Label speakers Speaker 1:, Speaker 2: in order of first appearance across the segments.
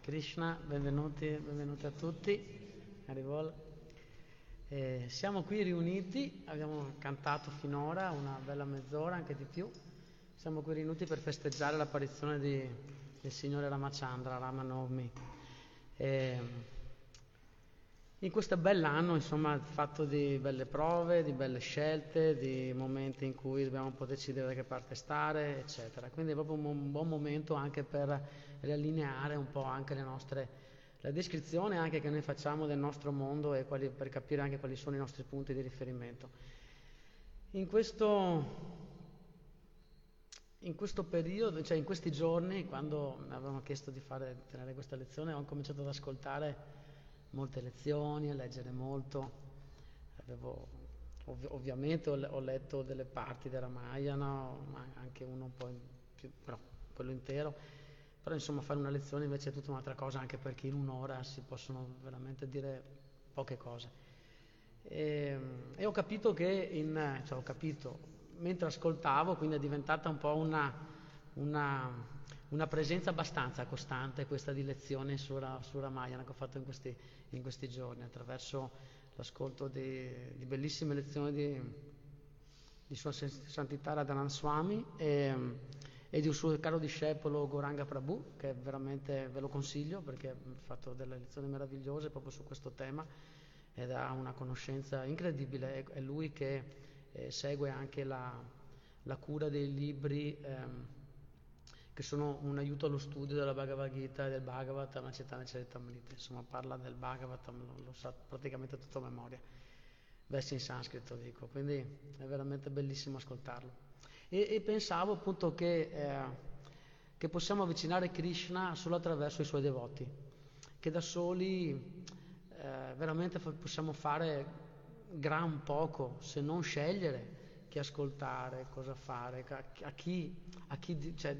Speaker 1: Krishna, benvenuti, benvenuti a tutti. Eh, siamo qui riuniti, abbiamo cantato finora una bella mezz'ora, anche di più. Siamo qui riuniti per festeggiare l'apparizione di, del Signore Ramachandra, Ramanavami. Eh, in questo bell'anno, insomma, fatto di belle prove, di belle scelte, di momenti in cui dobbiamo un po' decidere da che parte stare, eccetera. Quindi è proprio un buon momento anche per riallineare un po' anche le nostre, la descrizione anche che noi facciamo del nostro mondo e quali, per capire anche quali sono i nostri punti di riferimento. In questo, in questo periodo, cioè in questi giorni, quando mi avevano chiesto di fare, tenere questa lezione, ho cominciato ad ascoltare molte lezioni, a leggere molto. Avevo, ov- ovviamente ho, ho, letto delle parti della Ramayana, ma anche uno un po' più, però quello intero. Però insomma fare una lezione invece è tutta un'altra cosa, anche perché in un'ora si possono veramente dire poche cose. E, e ho capito che, in, cioè ho capito, mentre ascoltavo, quindi è diventata un po' una, una una presenza abbastanza costante questa di lezioni su, Ramayana che ho fatto in questi, in questi giorni attraverso l'ascolto di, di bellissime lezioni di, di Sua Santità Radhanan Swami e, e, di un suo caro discepolo Goranga Prabhu che veramente ve lo consiglio perché ha fatto delle lezioni meravigliose proprio su questo tema ed ha una conoscenza incredibile, è, lui che eh, segue anche la, la, cura dei libri. Ehm, che sono un aiuto allo studio della Bhagavad Gita e del Bhagavatam, Acetana Charitamrita, insomma parla del Bhagavatam, lo, lo sa praticamente tutto a memoria, versi in sanscrito dico, quindi è veramente bellissimo ascoltarlo. E, e pensavo appunto che, eh, che possiamo avvicinare Krishna solo attraverso i suoi devoti, che da soli eh, veramente possiamo fare gran poco, se non scegliere che ascoltare, cosa fare, a chi, a chi cioè,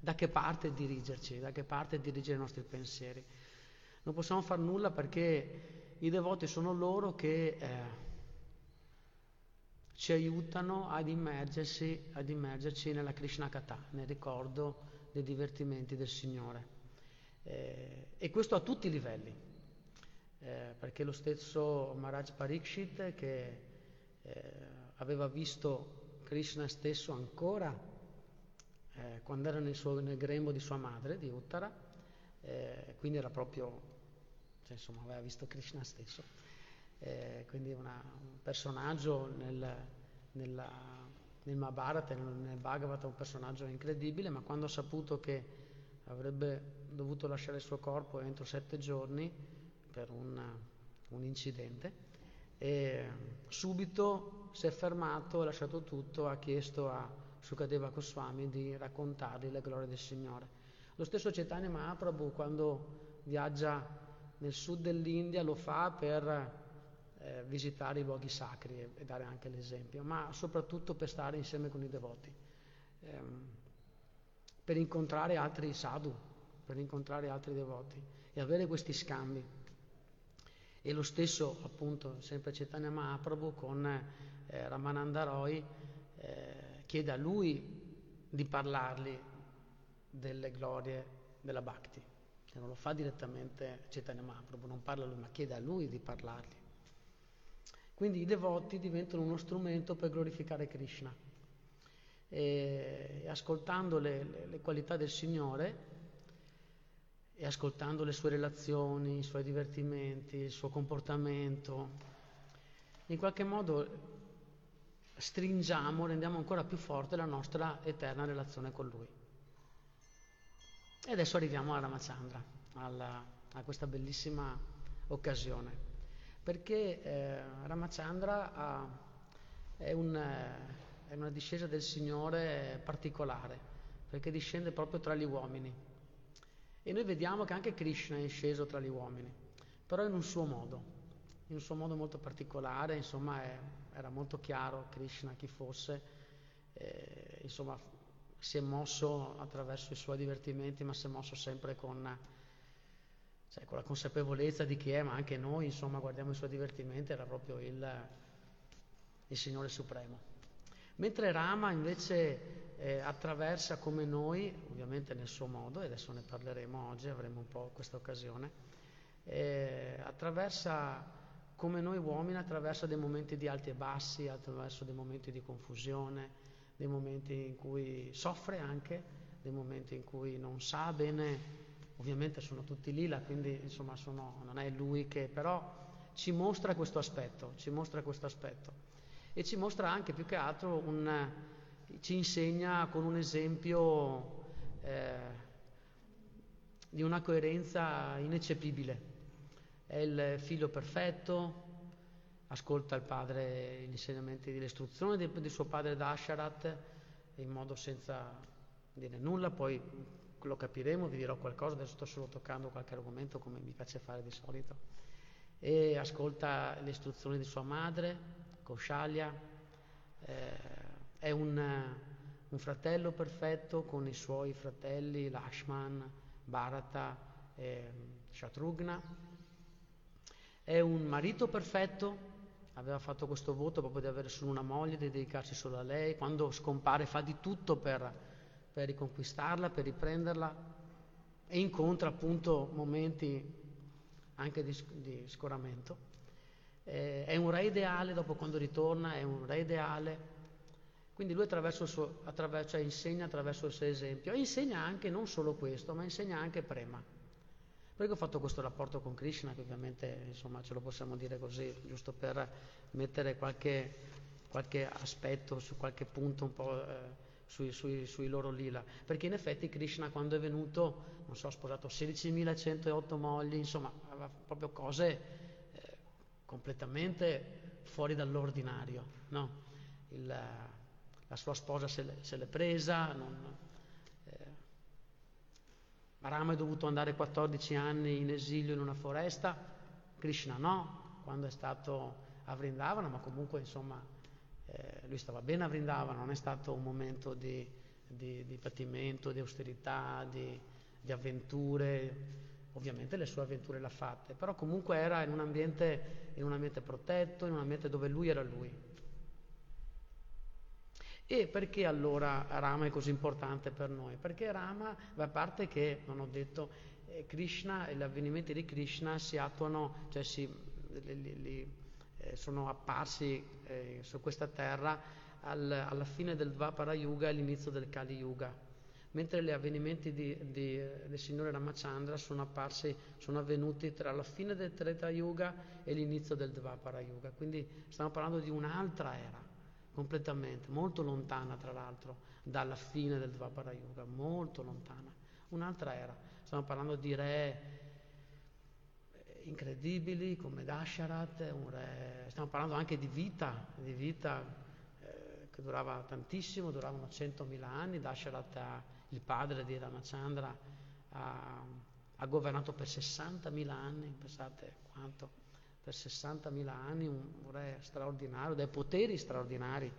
Speaker 1: da che parte dirigerci, da che parte dirigere i nostri pensieri. Non possiamo fare nulla perché i devoti sono loro che eh, ci aiutano ad immergersi, ad immergerci nella Krishna Katha, nel ricordo dei divertimenti del Signore. Eh, e questo a tutti i livelli, eh, perché lo stesso Maharaj Parikshit che eh, aveva visto Krishna stesso ancora eh, quando era nel, suo, nel, grembo di sua madre, di Uttara, eh, quindi era proprio, cioè, insomma, aveva visto Krishna stesso. Eh, quindi una, un personaggio nel, nella, nel Mahabharata, nel, nel Bhagavata, un personaggio incredibile, ma quando ha saputo che avrebbe dovuto lasciare il suo corpo entro sette giorni per un, un incidente, e subito si è fermato, ha lasciato tutto, ha chiesto a Sukadeva Goswami di raccontargli le glorie del Signore. Lo stesso Chaitanya Mahaprabhu quando viaggia nel sud dell'India lo fa per eh, visitare i luoghi sacri e, e, dare anche l'esempio, ma soprattutto per stare insieme con i devoti, ehm, per incontrare altri sadhu, per incontrare altri devoti e avere questi scambi. E lo stesso appunto sempre Chaitanya Mahaprabhu con eh, Ramananda Roy eh, chiede a lui di parlargli delle glorie della Bhakti. E non lo fa direttamente Chaitanya Mahaprabhu, non parla lui, ma chiede a lui di parlargli. Quindi i devoti diventano uno strumento per glorificare Krishna. E ascoltando le, le, le qualità del Signore e ascoltando le sue relazioni, i suoi divertimenti, il suo comportamento, in qualche modo stringiamo, rendiamo ancora più forte la nostra eterna relazione con Lui. E adesso arriviamo a Ramachandra, alla, a questa bellissima occasione, perché eh, Ramachandra ha, è, un, è una discesa del Signore particolare, perché discende proprio tra gli uomini. E noi vediamo che anche Krishna è sceso tra gli uomini, però in un suo modo, in un suo modo molto particolare, insomma è era molto chiaro Krishna chi fosse, eh, insomma si è mosso attraverso i suoi divertimenti, ma si è mosso sempre con, cioè, con la consapevolezza di chi è, ma anche noi insomma guardiamo i suoi divertimenti, era proprio il, il Signore Supremo. Mentre Rama invece eh, attraversa come noi, ovviamente nel suo modo, e adesso ne parleremo oggi, avremo un po' questa occasione, eh, attraversa come noi uomini, attraversa dei momenti di alti e bassi, attraverso dei momenti di confusione, dei momenti in cui soffre anche, dei momenti in cui non sa bene, ovviamente sono tutti lila, quindi insomma sono, non è lui che, però ci mostra questo aspetto, ci mostra questo aspetto e ci mostra anche più che altro un, ci insegna con un esempio eh, di una coerenza ineccepibile. È il figlio perfetto, ascolta il padre, gli insegnamenti dell'istruzione di, di suo padre Dasharat in modo senza dire nulla, poi lo capiremo, vi dirò qualcosa, adesso sto solo toccando qualche argomento come mi piace fare di solito. E ascolta le istruzioni di sua madre, Koshalia, eh, è un, un, fratello perfetto con i suoi fratelli Lashman, Bharata e Shatrugna. È un marito perfetto, aveva fatto questo voto proprio di avere solo una moglie, di dedicarsi solo a lei. Quando scompare fa di tutto per, per riconquistarla, per riprenderla e incontra appunto momenti anche di, di scoramento. Eh, è un re ideale, dopo quando ritorna, è un re ideale quindi lui attraverso il suo, attraverso, cioè insegna attraverso il suo esempio e insegna anche non solo questo, ma insegna anche prema. Perché ho fatto questo rapporto con Krishna, che ovviamente insomma, ce lo possiamo dire così, giusto per mettere qualche, qualche aspetto su qualche punto un po' eh, sui, sui, sui, loro lila. Perché in effetti Krishna quando è venuto, non so, ha sposato 16.108 mogli, insomma, aveva proprio cose eh, completamente fuori dall'ordinario, no? Il, la sua sposa se, l'è, se l'è presa, non, eh, Rama è dovuto andare 14 anni in esilio in una foresta, Krishna no, quando è stato a Vrindavana, ma comunque insomma eh, lui stava bene a Vrindavana, non è stato un momento di, di, di patimento, di austerità, di, di, avventure, ovviamente le sue avventure le ha fatte, però comunque era in un, ambiente, in un ambiente protetto, in un ambiente dove lui era lui. E perché allora Rama è così importante per noi? Perché Rama, a parte che, non ho detto, eh, Krishna e gli avvenimenti di Krishna si attuano, cioè si, li, li, eh, sono apparsi eh, su questa terra al, alla fine del Dvapara Yuga e all'inizio del Kali Yuga, mentre gli avvenimenti di, di, del Signore Ramachandra sono apparsi, sono avvenuti tra la fine del Treta Yuga e l'inizio del Dvapara Yuga, quindi stiamo parlando di un'altra era completamente, molto lontana tra l'altro dalla fine del Dvapara Yuga, molto lontana, un'altra era. Stiamo parlando di re incredibili come Dasharat, re, stiamo parlando anche di vita, di vita eh, che durava tantissimo, duravano 100.000 anni, Dasharat, il padre di Ramachandra, ha, ha governato per 60.000 anni, pensate quanto per 60.000 anni, un re straordinario, dai poteri straordinari,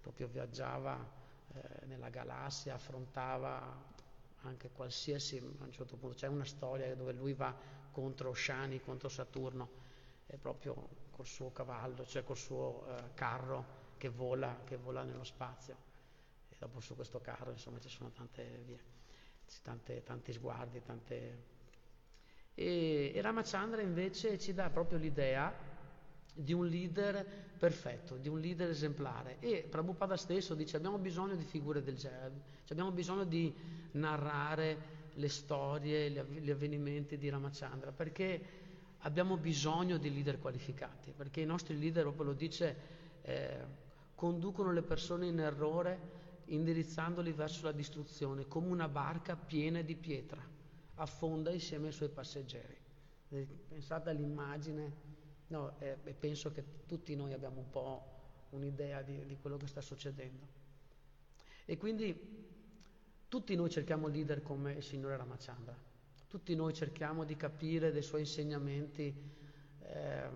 Speaker 1: proprio viaggiava eh, nella galassia, affrontava anche qualsiasi, a un certo punto c'è una storia dove lui va contro Shani, contro Saturno, è proprio col suo cavallo, cioè col suo eh, carro che vola, che vola nello spazio. E dopo su questo carro insomma ci sono tante vie, tante, tanti sguardi, tante e, e Ramachandra invece ci dà proprio l'idea di un leader perfetto, di un leader esemplare. E Prabhupada stesso dice abbiamo bisogno di figure del genere, cioè abbiamo bisogno di narrare le storie, gli avvenimenti di Ramachandra, perché abbiamo bisogno di leader qualificati, perché i nostri leader, proprio lo dice, eh, conducono le persone in errore indirizzandoli verso la distruzione, come una barca piena di pietra affonda insieme ai suoi passeggeri. Pensate all'immagine, no, eh, penso che tutti noi abbiamo un po' un'idea di, di quello che sta succedendo. E quindi tutti noi cerchiamo leader come il Signore Ramachandra, tutti noi cerchiamo di capire dei suoi insegnamenti, eh,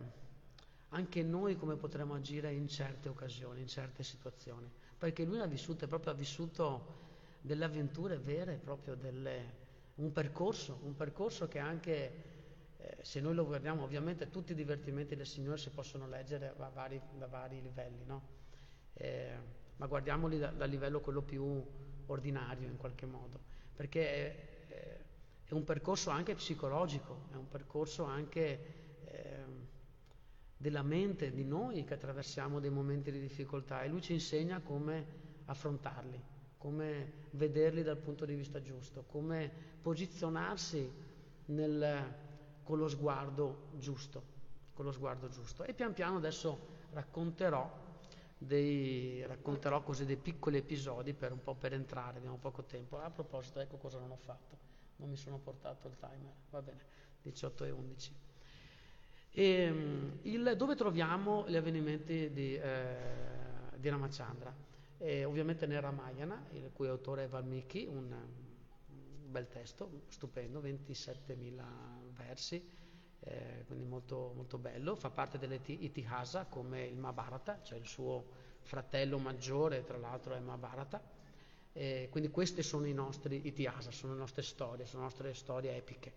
Speaker 1: anche noi come potremmo agire in certe occasioni, in certe situazioni, perché lui ha vissuto, proprio ha vissuto delle avventure vere, proprio delle, un percorso, un percorso che anche, eh, se noi lo guardiamo, ovviamente tutti i divertimenti del Signore si possono leggere da vari, da vari livelli, no? eh, ma guardiamoli da, dal livello quello più ordinario in qualche modo, perché è, è un percorso anche psicologico, è un percorso anche eh, della mente di noi che attraversiamo dei momenti di difficoltà e lui ci insegna come affrontarli, come vederli dal punto di vista giusto, come posizionarsi nel, con lo sguardo giusto, con lo sguardo giusto. E pian piano adesso racconterò dei, racconterò così dei piccoli episodi per un po' per entrare, abbiamo poco tempo. A proposito, ecco cosa non ho fatto, non mi sono portato il timer, va bene, 18 e 11. E, il, dove troviamo gli avvenimenti di, eh, di Ramachandra? Eh, ovviamente nel Ramayana, il cui autore è Valmiki, un bel testo, stupendo, 27.000 versi, eh, quindi molto, molto, bello, fa parte dell'Itihasa come il Mahabharata, cioè il suo fratello maggiore, tra l'altro è Mahabharata, eh, quindi queste sono i nostri Itihasa, sono le nostre storie, sono le nostre storie epiche,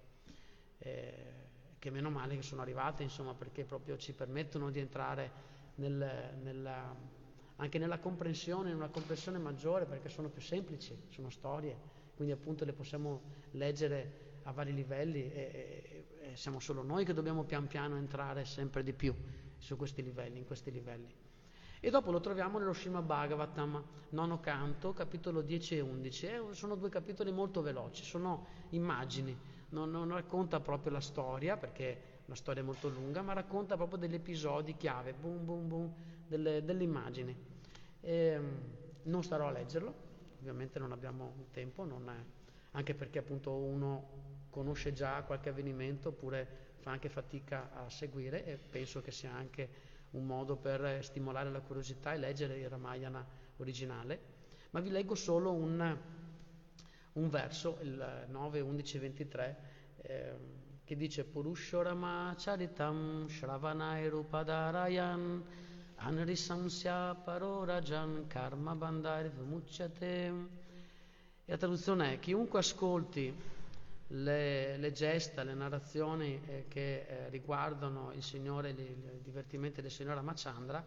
Speaker 1: eh, che meno male che sono arrivate, insomma, perché proprio ci permettono di entrare nel, nella, anche nella comprensione, in una comprensione maggiore, perché sono più semplici, sono storie, quindi appunto le possiamo leggere a vari livelli e, e, siamo solo noi che dobbiamo pian piano entrare sempre di più su questi livelli, in questi livelli. E dopo lo troviamo nello Srimad Bhagavatam, nono canto, capitolo 10 e 11. Eh, sono due capitoli molto veloci, sono immagini, non, non racconta proprio la storia, perché la storia è molto lunga, ma racconta proprio degli episodi chiave, boom, boom, boom, delle, delle immagini. E, ehm, non starò a leggerlo, ovviamente non abbiamo tempo, non è, anche perché appunto uno conosce già qualche avvenimento oppure fa anche fatica a seguire e penso che sia anche un modo per stimolare la curiosità e leggere il Ramayana originale, ma vi leggo solo un, un verso, il 9, 11, 23, eh, che dice Purusharama Charitam Shravanai Rupadarayan Anrisamsya Parorajan Karma Bandari Vimucciate. E la traduzione è chiunque ascolti le, le gesta, le narrazioni eh, che eh, riguardano il Signore, i divertimenti del Signore Ramachandra,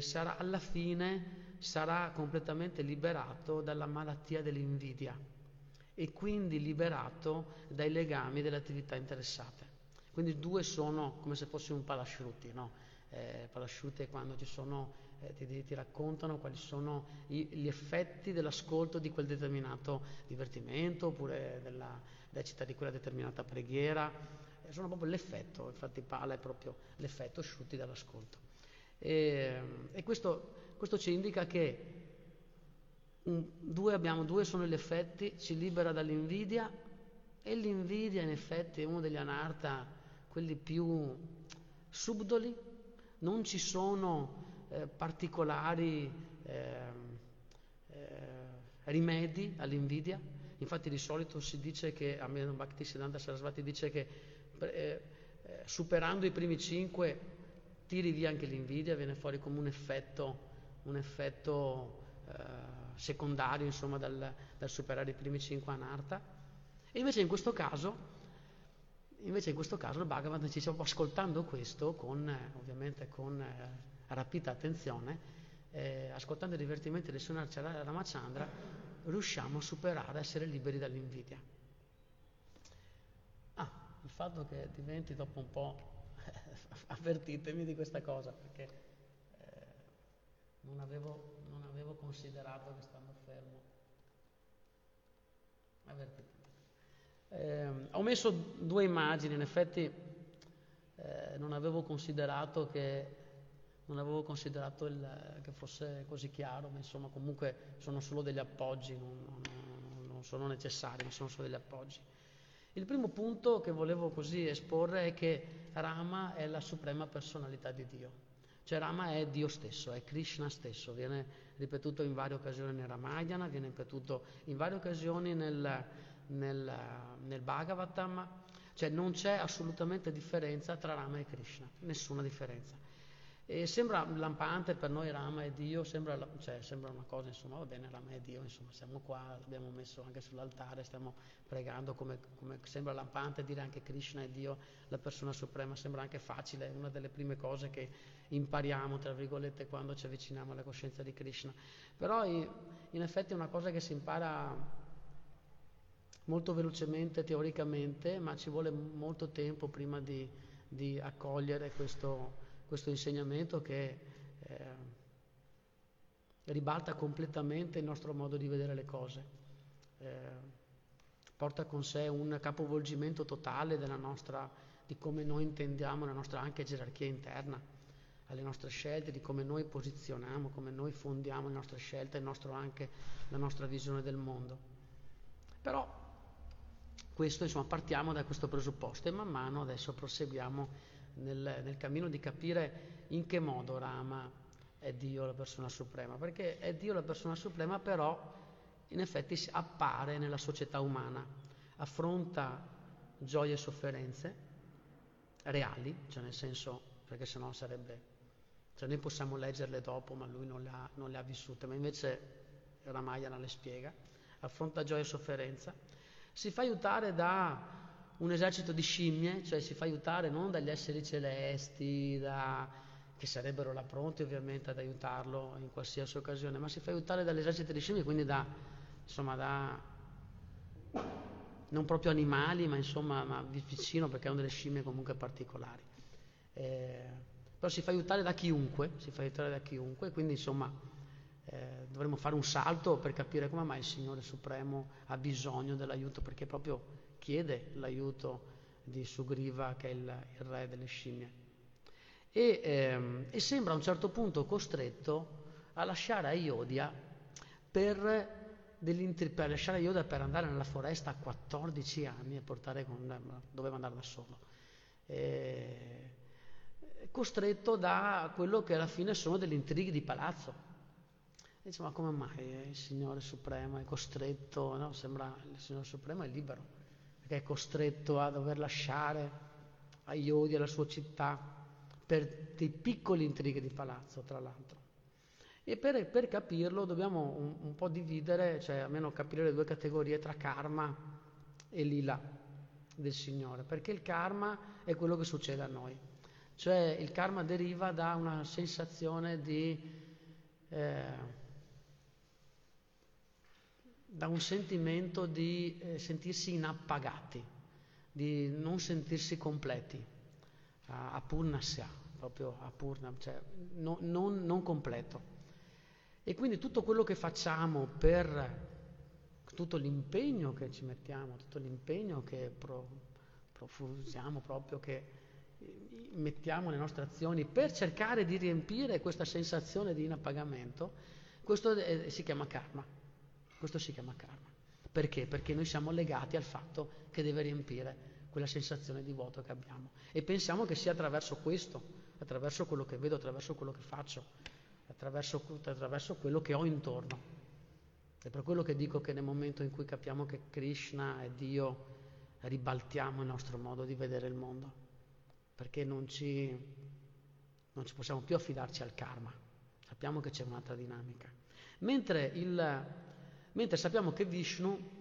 Speaker 1: sarà, alla fine sarà completamente liberato dalla malattia dell'invidia e quindi liberato dai legami delle attività interessate. Quindi due sono come se fosse un parasciuti, no? Eh, parasciuti è quando ci sono eh, ti, ti, raccontano quali sono i, gli effetti dell'ascolto di quel determinato divertimento oppure della, città di quella determinata preghiera. Eh, sono proprio l'effetto, infatti Pala è proprio l'effetto sciutti dall'ascolto. E, e questo, questo, ci indica che un, due, abbiamo, due sono gli effetti, ci libera dall'invidia e l'invidia in effetti è uno degli anarta, quelli più subdoli, non ci sono eh, particolari eh, eh, rimedi all'invidia. Infatti di solito si dice che, a me Bhakti Siddhanta Sarasvati dice che eh, eh, superando i primi cinque tiri via anche l'invidia, viene fuori come un effetto, un effetto secondario insomma, dal, dal, superare i primi cinque anarta. E invece in questo caso, invece in questo caso il Bhagavan ci dice, ascoltando questo, con, ovviamente con rapita attenzione, eh, ascoltando i divertimenti del suono Ramachandra, riusciamo a superare, a essere liberi dall'invidia. Ah, il fatto che diventi dopo un po', avvertitemi di questa cosa, perché eh, non, avevo, non, avevo, considerato che stando fermo. Avvertitemi. Eh, ho messo due immagini, in effetti eh, non avevo considerato che non avevo considerato il, che fosse così chiaro, ma insomma comunque sono solo degli appoggi, non, non, non sono necessari, ma sono solo degli appoggi. Il primo punto che volevo così esporre è che Rama è la suprema personalità di Dio. Cioè Rama è Dio stesso, è Krishna stesso, viene ripetuto in varie occasioni nel Ramayana, viene ripetuto in varie occasioni nel, nel, nel Bhagavatam, cioè non c'è assolutamente differenza tra Rama e Krishna, nessuna differenza. E sembra lampante per noi Rama e Dio, sembra, cioè, sembra, una cosa, insomma, va bene, Rama e Dio, insomma, siamo qua, l'abbiamo messo anche sull'altare, stiamo pregando, come, come sembra lampante dire anche Krishna e Dio, la persona suprema, sembra anche facile, è una delle prime cose che impariamo, tra virgolette, quando ci avviciniamo alla coscienza di Krishna. Però in, effetti è una cosa che si impara molto velocemente, teoricamente, ma ci vuole molto tempo prima di, di accogliere questo questo insegnamento che eh, ribalta completamente il nostro modo di vedere le cose, eh, porta con sé un capovolgimento totale nostra, di come noi intendiamo la nostra anche gerarchia interna, alle nostre scelte, di come noi posizioniamo, come noi fondiamo le nostre scelte, nostro anche la nostra visione del mondo. Però questo, insomma, partiamo da questo presupposto e man mano adesso proseguiamo nel, nel cammino di capire in che modo Rama è Dio la persona suprema, perché è Dio la persona suprema, però in effetti appare nella società umana, affronta gioie e sofferenze reali, cioè nel senso, perché sennò sarebbe, cioè noi possiamo leggerle dopo, ma lui non le ha, non le ha vissute, ma invece Ramayana le spiega, affronta gioia e sofferenza, si fa aiutare da un esercito di scimmie, cioè si fa aiutare non dagli esseri celesti, da, che sarebbero là pronti ovviamente ad aiutarlo in qualsiasi occasione, ma si fa aiutare dall'esercito di scimmie, quindi da, insomma, da non proprio animali, ma insomma ma vicino perché una delle scimmie comunque particolari. Eh, però si fa aiutare da chiunque, si fa aiutare da chiunque, quindi insomma eh, dovremmo fare un salto per capire come mai il Signore Supremo ha bisogno dell'aiuto, perché proprio chiede l'aiuto di Sugriva, che è il, il re delle scimmie. E, ehm, e, sembra a un certo punto costretto a lasciare Ayodhya per, per lasciare Ayodhya per andare nella foresta a 14 anni e portare con, doveva andare da solo. E, costretto da quello che alla fine sono degli intrighi di palazzo. Dice, ma come mai il Signore Supremo è costretto? No? Sembra il Signore Supremo è libero è costretto a dover lasciare a Iodi, la sua città, per dei piccoli intrighi di palazzo, tra l'altro. E per, per capirlo dobbiamo un, un, po' dividere, cioè almeno capire le due categorie tra karma e lila del Signore, perché il karma è quello che succede a noi, cioè il karma deriva da una sensazione di... Eh, da un sentimento di eh, sentirsi inappagati, di non sentirsi completi, a, a purnasya, proprio a purna, cioè no, non, non completo. E quindi tutto quello che facciamo per tutto l'impegno che ci mettiamo, tutto l'impegno che pro, profusiamo proprio, che eh, mettiamo nelle nostre azioni per cercare di riempire questa sensazione di inappagamento, questo è, si chiama karma. Questo si chiama karma. Perché? Perché noi siamo legati al fatto che deve riempire quella sensazione di vuoto che abbiamo. E pensiamo che sia attraverso questo, attraverso quello che vedo, attraverso quello che faccio, attraverso, attraverso quello che ho intorno. È per quello che dico che nel momento in cui capiamo che Krishna è Dio, ribaltiamo il nostro modo di vedere il mondo, perché non ci, non ci possiamo più affidarci al karma, sappiamo che c'è un'altra dinamica. Mentre il, mentre sappiamo che Vishnu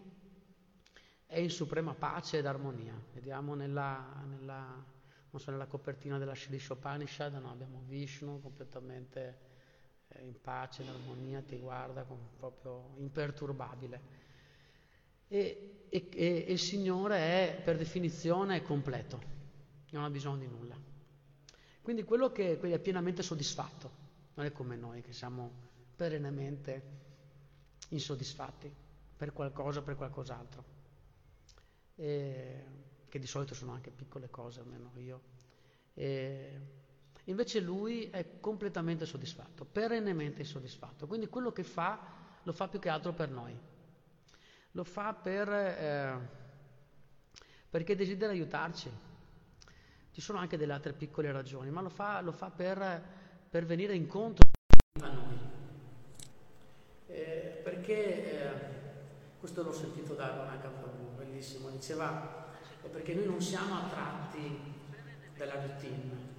Speaker 1: è in suprema pace ed armonia. Vediamo nella, nella, so, nella copertina della Shri Shopanishad, no, abbiamo Vishnu completamente eh, in pace, in armonia, ti guarda proprio imperturbabile. E, e, e, il Signore è per definizione completo, non ha bisogno di nulla. Quindi quello che è pienamente soddisfatto, non è come noi che siamo perennemente insoddisfatti per qualcosa o per qualcos'altro, e, che di solito sono anche piccole cose, almeno io. E, invece lui è completamente soddisfatto, perennemente insoddisfatto, quindi quello che fa lo fa più che altro per noi, lo fa per, eh, perché desidera aiutarci. Ci sono anche delle altre piccole ragioni, ma lo fa, lo fa per, per venire incontro a noi perché, eh, questo l'ho sentito da Gonaka Prabhu, bellissimo, diceva, è perché noi non siamo attratti dalla routine,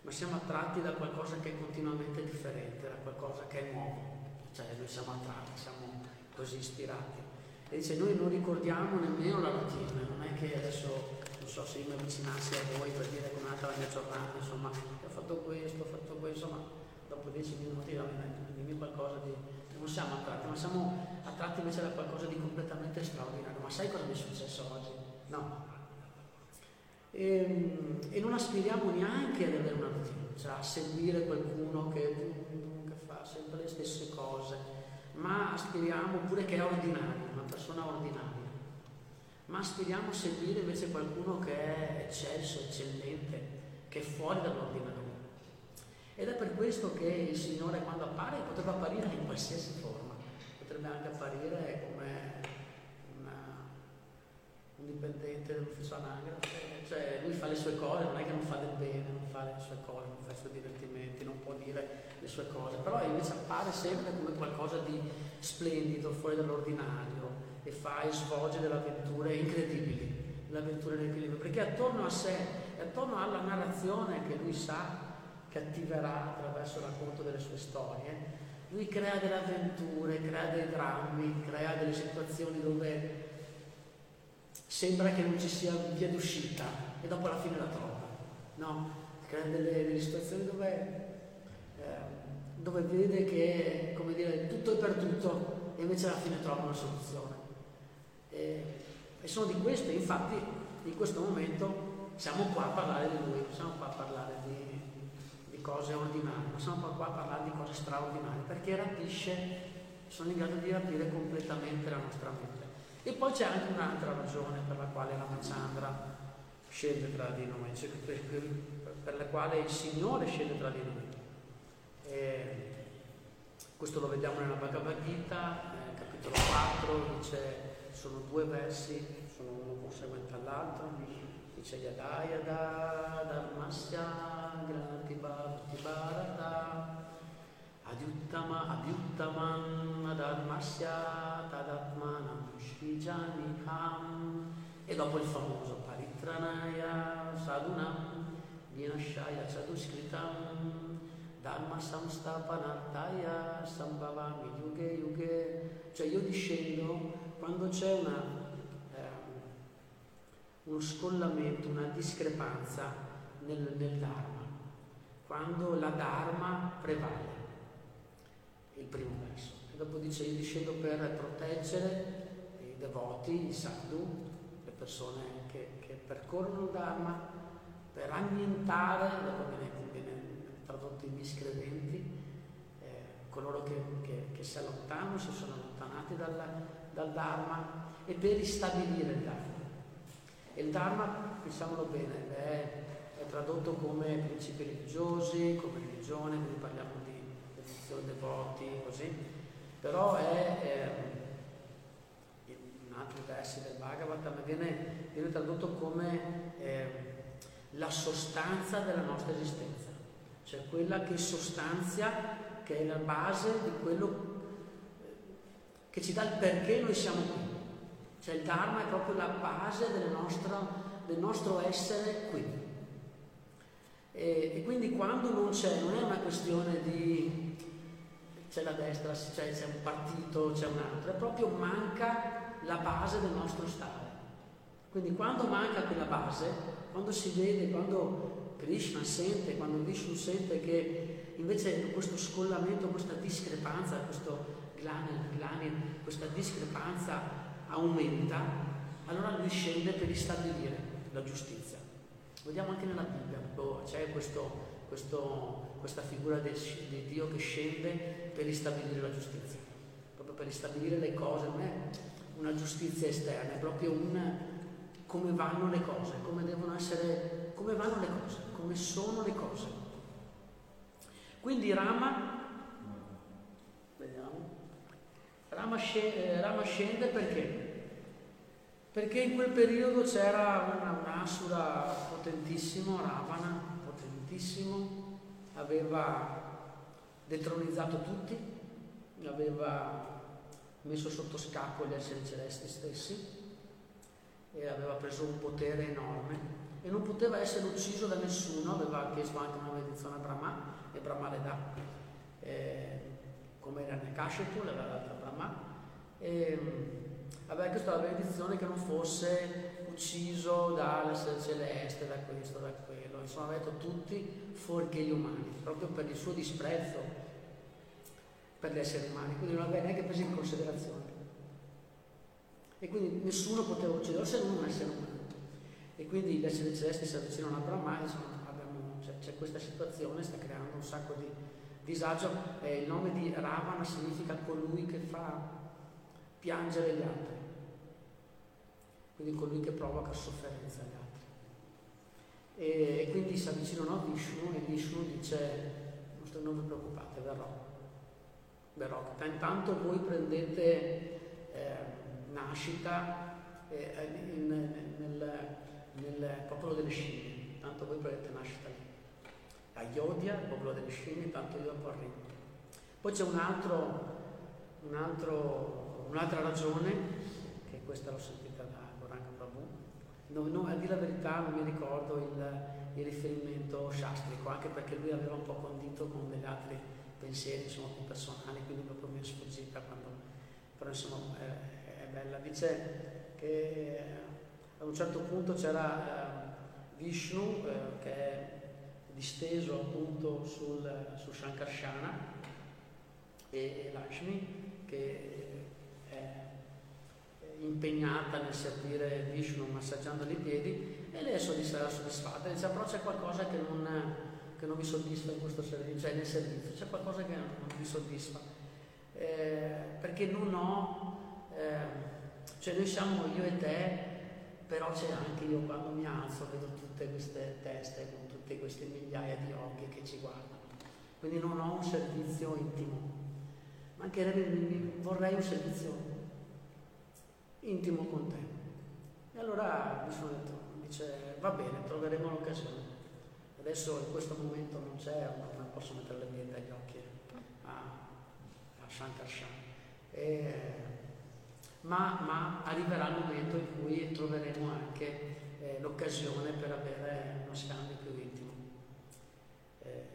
Speaker 1: ma siamo attratti da qualcosa che è continuamente differente, da qualcosa che è nuovo. Cioè noi siamo attratti, siamo così ispirati. E dice, noi non ricordiamo nemmeno la routine, non è che adesso, non so se io mi avvicinassi a voi per dire com'è andata la mia giornata, insomma, ho fatto questo, ho fatto questo, insomma, dopo dieci minuti dimmi qualcosa di... Non siamo attratti, ma siamo attratti invece da qualcosa di completamente straordinario. Ma sai cosa mi è successo oggi? No. E, ehm, e non aspiriamo neanche ad avere una cioè a seguire qualcuno che, che fa sempre le stesse cose, ma aspiriamo pure che è ordinario, una persona ordinaria. Ma aspiriamo a seguire invece qualcuno che è eccelso, eccellente, che è fuori dall'ordinario. Ed è per questo che il Signore quando appare potrebbe apparire in qualsiasi forma, potrebbe anche apparire come una, un dipendente dell'ufficio anagrafe, cioè lui fa le sue cose, non è che non fa del bene, non fa le sue cose, non fa i suoi divertimenti, non può dire le sue cose, però invece appare sempre come qualcosa di splendido, fuori dall'ordinario e fa e svolge delle avventure incredibili, delle avventure nell'equilibrio, perché attorno a sé, attorno alla narrazione che lui sa, che attiverà attraverso il racconto delle sue storie, lui crea delle avventure, crea dei drammi, crea delle situazioni dove sembra che non ci sia via d'uscita e dopo alla fine la trova, no? Crea delle, delle situazioni dove, eh, dove, vede che, come dire, tutto è per tutto e invece alla fine trova una soluzione. E, e sono di questo, infatti in questo momento siamo qua a parlare di lui, siamo qua a parlare di cose ordinarie, ma siamo qua a parlare di cose straordinarie, perché rapisce, sono in grado di rapire completamente la nostra mente. E poi c'è anche un'altra ragione per la quale la Machandra scende tra di noi, cioè per, per, la quale il Signore scende tra di noi. E questo lo vediamo nella Bhagavad Gita, eh, capitolo 4, dice, sono due versi, sono uno conseguente all'altro, Bhakti Bharata Adyuttama Abhyuttaman Adharmasya Tadatmanam Shrijaniham e dopo il famoso Paritranaya Sadunam Vinashaya Chaduskritam Dharma Samstapanartaya Sambhavami Yuge Yuge. Cioè io discendo quando c'è una, uno scollamento, una discrepanza nel, nel Dharma quando la Dharma prevale, il primo verso. E dopo dice io discendo per proteggere i devoti, i sadhu, le persone che, che percorrono il Dharma, per annientare, dopo viene, viene tradotto i miscredenti, eh, coloro che, che, che, si allontanano, si sono allontanati dal, dal Dharma, e per ristabilire il Dharma. E il Dharma, diciamolo bene, è tradotto come principi religiosi, come religione, quindi parliamo di devozione devoti, così, però è eh, in altri versi del Bhagavatam viene, viene tradotto come eh, la sostanza della nostra esistenza, cioè quella che sostanzia, che è la base di quello che ci dà il perché noi siamo qui. Cioè il Dharma è proprio la base del nostro, del nostro essere qui. E, e, quindi quando non c'è, non è una questione di c'è la destra, c'è, c'è un partito, c'è un altro, è proprio manca la base del nostro stare. Quindi quando manca quella base, quando si vede, quando Krishna sente, quando Vishnu sente che invece questo scollamento, questa discrepanza, questo glani, glani, questa discrepanza aumenta, allora lui scende per ristabilire la giustizia. Vediamo anche nella Bibbia c'è questo, questo, questa figura di Dio che scende per ristabilire la giustizia, proprio per ristabilire le cose, non è una giustizia esterna, è proprio un come vanno le cose, come devono essere, come vanno le cose, come sono le cose. Quindi Rama, vediamo, Rama scende, Rama scende perché? Perché in quel periodo c'era una, un asura potentissimo, Ravana, potentissimo, aveva detronizzato tutti, aveva messo sotto scacco gli esseri celesti stessi e aveva preso un potere enorme e non poteva essere ucciso da nessuno, aveva chiesto anche una benedizione a Brahma e Brahma le dà, eh, come era nel Kashetu, l'aveva data a Brahma, e aveva la benedizione che non fosse ucciso dall'essere celeste, da questo, da quello, insomma aveva detto tutti fuorché gli umani, proprio per il suo disprezzo per gli esseri umani, quindi non aveva neanche preso in considerazione. E quindi nessuno poteva ucciderlo se non un essere umano. E quindi gli esseri celesti si avvicinano a Brahma e cioè, c'è questa situazione, sta creando un sacco di disagio. Eh, il nome di Ravana significa colui che fa piangere gli altri, quindi colui che provoca sofferenza agli altri. E, quindi si avvicinano a Vishnu e Vishnu dice non vi preoccupate, verrò. verrò. Intanto voi prendete eh, nascita eh, in, nel, nel popolo delle scimmie, tanto voi prendete nascita lì. A Iodia, il popolo delle scimmie, tanto io arrivo. Poi c'è un altro, un altro, un'altra ragione, che questa l'ho sentita da Goranga Prabhu, no, no, a dire la verità non mi ricordo il, il, riferimento shastrico, anche perché lui aveva un po' condito con degli altri pensieri, insomma, più personali, quindi proprio mi è sfuggita quando, però insomma è, è bella. Dice che a un certo punto c'era eh, Vishnu eh, che è disteso appunto sul, su Shankarshana e, e Lakshmi che è impegnata nel servire Vishnu massaggiando i piedi e lei è soddisfatta, soddisfatta. Dice però c'è qualcosa che non, che non mi soddisfa in questo servizio, cioè nel servizio, c'è qualcosa che non, non mi soddisfa. Eh, perché non ho, eh, cioè noi siamo io e te però c'è anche io quando mi alzo vedo tutte queste teste tutte queste migliaia di occhi che ci guardano. Quindi non ho un servizio intimo, ma anche vorrei un servizio intimo con te. E allora mi sono detto, dice, va bene, troveremo l'occasione. Adesso in questo momento non c'è, non posso mettere le mie agli occhi a, a Shankar Shan. E, ma, ma, arriverà il momento in cui troveremo anche eh, l'occasione per avere uno scambio più intimo. Eh,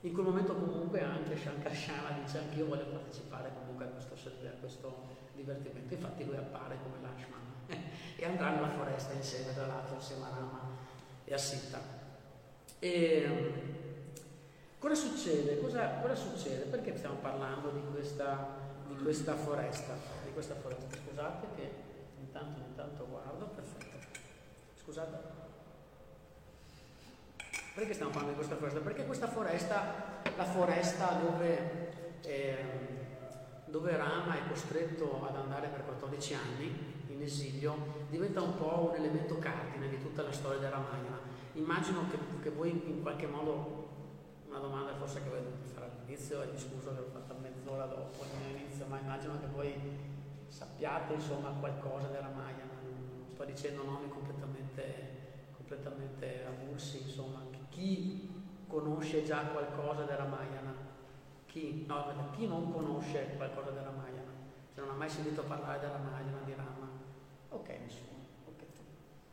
Speaker 1: in quel momento comunque anche Shankarshana dice anche io voglio partecipare comunque a questo, a questo divertimento, infatti lui appare come Lashman e andrà nella foresta insieme tra l'altro insieme a Rama e a Sita. E, cosa succede? Cosa, cosa succede? Perché stiamo parlando di questa, di questa foresta? di questa foresta. Scusate che intanto, intanto guardo, perfetto. Scusate. Perché stiamo parlando di questa foresta? Perché questa foresta, la foresta dove, eh, dove Rama è costretto ad andare per 14 anni in esilio, diventa un po' un elemento cardine di tutta la storia della Ramayana. Immagino che, che voi in qualche modo, una domanda forse che voi dovete fare all'inizio, e mi scuso che l'ho fatta mezz'ora dopo l'inizio, ma immagino che voi sappiate insomma qualcosa della Maya, non sto dicendo nomi completamente, completamente avulsi, insomma, chi conosce già qualcosa della Mayana? Chi? No, chi non conosce qualcosa della Mayana? Se non ha mai sentito parlare della Mayana di Rama? Ok, nessuno. Ok,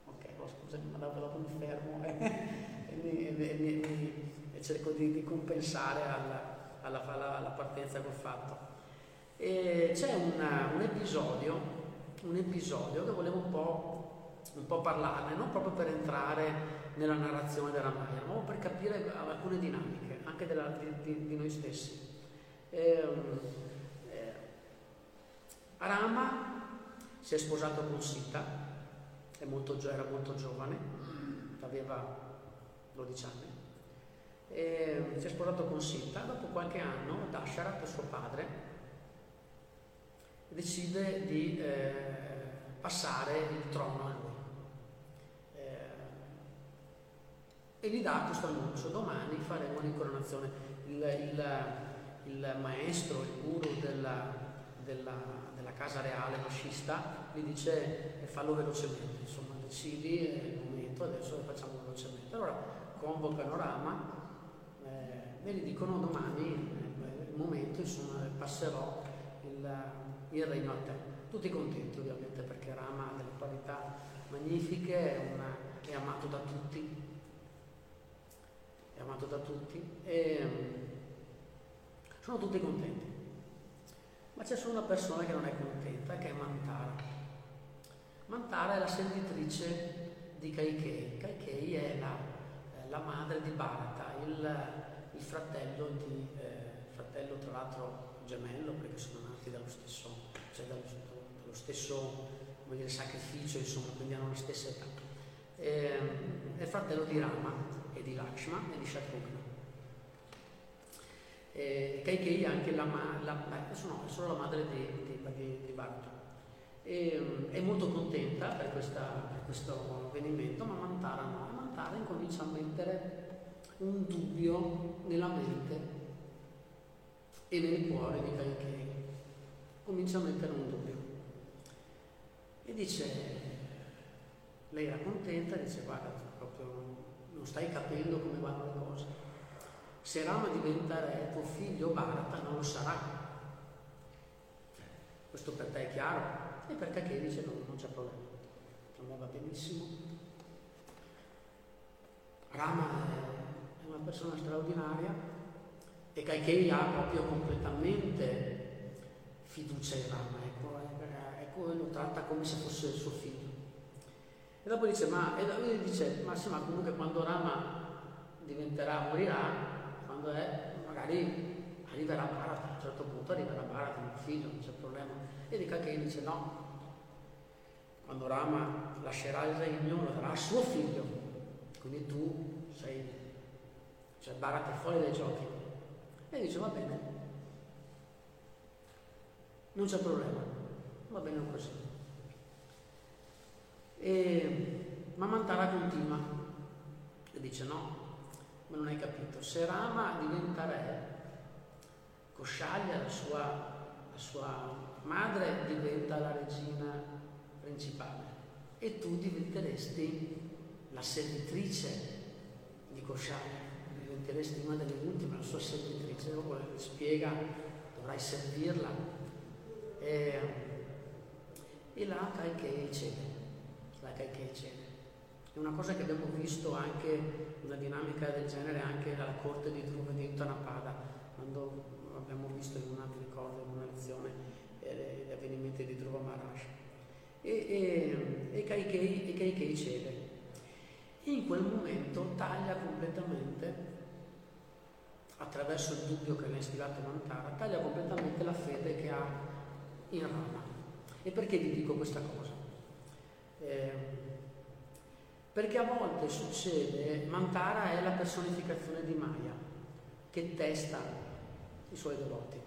Speaker 1: okay oh, scusami, ma dopo, dopo mi fermo e, mi, e, mi, e cerco di, di compensare alla, alla, alla, alla partenza che ho fatto. E c'è una, un, episodio, un, episodio, che volevo un po', un po', parlarne, non proprio per entrare nella narrazione della Maya, ma per capire alcune dinamiche, anche della, di, di, di, noi stessi. E, eh, Arama si è sposato con Sita, molto, era molto giovane, aveva 12 anni. E si è sposato con Sita, dopo qualche anno Dasharat, suo padre, decide di eh, passare il trono a lui. Eh, e gli dà questo annuncio, domani faremo l'incoronazione. Il, il, il, maestro, il guru della, della, della casa reale fascista, gli dice eh, fallo velocemente, insomma decidi il momento, adesso lo facciamo velocemente. Allora convocano Rama eh, e gli dicono domani, eh, il momento, insomma passerò il il regno a te. Tutti contenti ovviamente perché Rama ha delle qualità magnifiche, è, una, è amato da tutti, è amato da tutti e mm, sono tutti contenti. Ma c'è solo una persona che non è contenta, che è Mantara. Mantara è la servitrice di Kaikei. Kaikei è la, la madre di Bharata, il, il fratello, di, eh, fratello tra l'altro gemello perché sono nati dallo stesso, cioè dallo, dallo stesso dire, sacrificio, insomma, quindi hanno la stessa età. Eh, è fratello di Rama e di Lakshma e di Shatrugna. Eh, Kaikei è anche la, la, la, no, è solo la madre di, di, di, Bharata. E, è molto contenta per, questa, per, questo avvenimento, ma Mantara no. Mantara incomincia a mettere un dubbio nella mente e nel cuore di Kaikei. Comincia a mettere un dubbio. E dice, lei era contenta, dice guarda, non stai capendo come vanno le cose. Se Rama diventa re, tuo figlio Bharata non lo sarà. Questo per te è chiaro? E per Kakei dice no, non c'è problema. Per me va benissimo. Rama è una persona straordinaria e Kaikei ha proprio completamente fiducia in Rama, ecco, ecco, lo tratta come se fosse il suo figlio. E dopo dice, ma, e dopo dice, ma sì, ma comunque quando Rama diventerà, morirà, quando è, magari arriverà Bharata, a un certo punto arriverà Bharata, mio figlio, non c'è problema. E di Kakei dice no, quando Rama lascerà il regno lo darà a suo figlio, quindi tu sei, cioè Bharata è fuori dai giochi. E dice va bene, non c'è problema, va bene così. E Mamantara continua e dice no, ma non hai capito, se Rama diventa re, Koshaglia, la sua, la sua madre, diventa la regina principale. E tu diventeresti la servitrice di Koshaglia, diventeresti una delle ultime, la sua servitrice, dopo spiega, dovrai servirla. E, e là Kaikei cede la Kaikei È una cosa che abbiamo visto anche, una dinamica del genere anche alla corte di Dhruva di Uttanapada, quando abbiamo visto in una, mi ricordo, in una lezione eh, gli avvenimenti di Dhruva Maharaj. E, e, e, Kaikei, e Kaikei cede. In quel momento taglia completamente, attraverso il dubbio che le ha istilato Mantara, taglia completamente la fede che ha in Rama. E perché vi dico questa cosa? Eh, perché a volte succede, Mantara è la personificazione di Maya, che testa i suoi devoti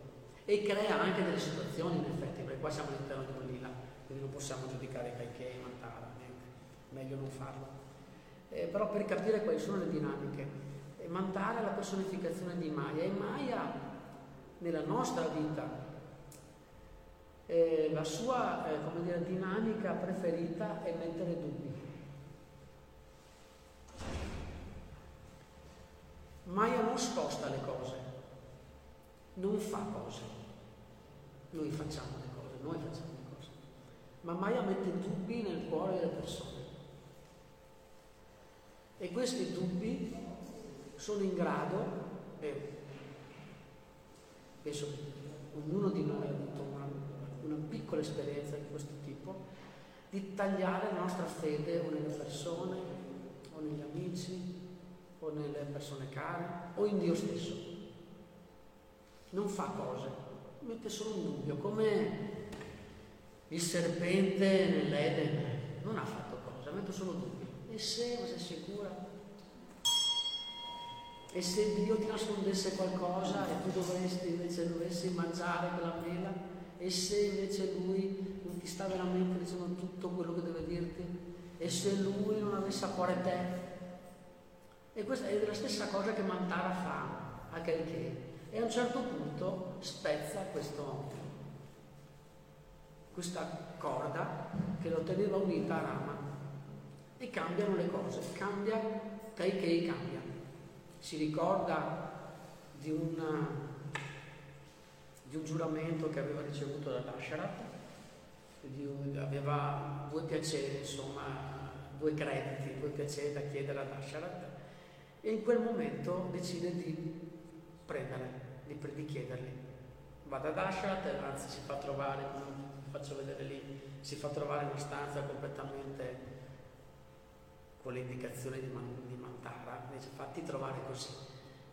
Speaker 1: e crea anche delle situazioni in effetti, perché qua siamo all'interno di Manila, quindi non possiamo giudicare Kaikei e Mantara, neanche. meglio non farlo. Eh, però per capire quali sono le dinamiche, eh, Mantara è la personificazione di Maya e Maya nella nostra vita eh, la sua eh, dire, dinamica preferita è mettere dubbi. Maya non sposta le cose, non fa cose. Noi facciamo le cose, noi facciamo le cose. Ma Maya mette dubbi nel cuore delle persone. E questi dubbi sono in grado, e penso che ognuno di noi ha avuto una piccola esperienza di questo tipo, di tagliare la nostra fede o nelle persone, o negli amici, o nelle persone care, o in Dio stesso. Non fa cose, mette solo un dubbio, come il serpente nell'Eden non ha fatto cose, mette solo dubbi. E se, ma sei sicura? E se Dio ti nascondesse qualcosa e tu dovresti invece dovessi mangiare quella mela? E se invece lui non ti sta veramente dicendo tutto quello che deve dirti? E se lui non avesse a cuore te? E questa è la stessa cosa che Mantara fa a Kelkei. E a un certo punto spezza questo, questa corda che lo teneva unita a Rama e cambiano le cose, cambia, Kaikei cambia, si ricorda di una di un giuramento che aveva ricevuto dall'Asharat, aveva due piaceri, insomma, due crediti, due piaceri da chiedere ad Asharat e in quel momento decide di prendere, di, di chiederli. Va ad Asharat, anzi si fa trovare, come faccio vedere lì, si fa trovare una stanza completamente con le indicazioni di, Man, di Mantara, dice fatti trovare così.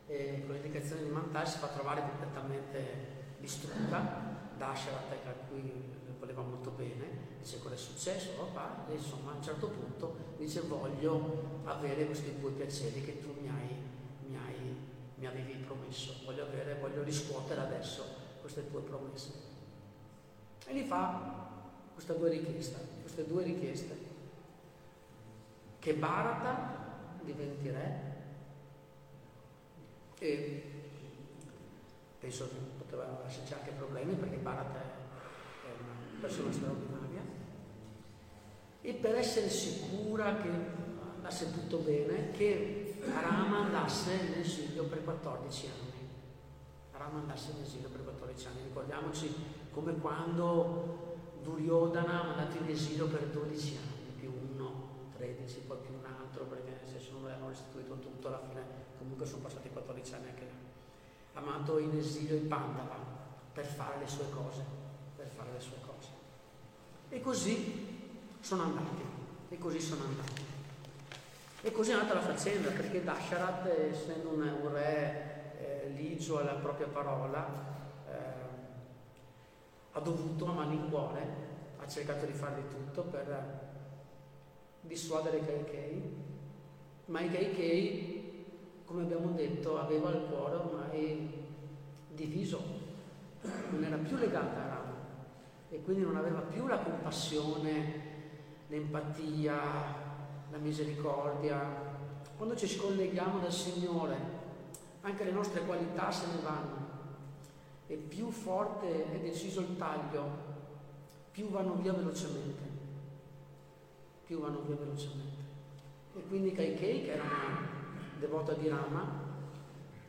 Speaker 1: E con le indicazioni di Mantara si fa trovare completamente distrutta, Dasharat a cui voleva molto bene, dice cosa è successo, papà, e insomma a un certo punto dice voglio avere questi due piaceri che tu mi hai, mi hai, mi avevi promesso, voglio, avere, voglio riscuotere adesso queste tue promesse. E gli fa queste due richieste, queste due richieste, che Bharata diventi re e penso che poteva esserci anche problemi perché Bharata è una persona straordinaria. E per essere sicura che andasse tutto bene che Rama andasse in esilio per 14 anni. Rama andasse in esilio per 14 anni. Ricordiamoci come quando Duryodhana è andato in esilio per 12 anni più uno, 13, poi più un altro perché se non avevano restituito tutto alla fine comunque sono passati 14 anni anche mandato in esilio in Pandava per fare le sue cose, per fare le sue cose. E così sono andati, e così sono andati. E così è andata la faccenda, perché Dasharat, essendo un, un re eh, ligio alla propria parola, eh, ha dovuto a malincuore, ha cercato di fare di tutto per dissuadere i Kaikei, ma i Kaikei come abbiamo detto, aveva il cuore ormai diviso, non era più legata a Rama e quindi non aveva più la compassione, l'empatia, la misericordia. Quando ci scolleghiamo dal Signore, anche le nostre qualità se ne vanno e più forte è deciso il taglio, più vanno via velocemente, più vanno via velocemente. E quindi Kaikei, che era una devota di Rama,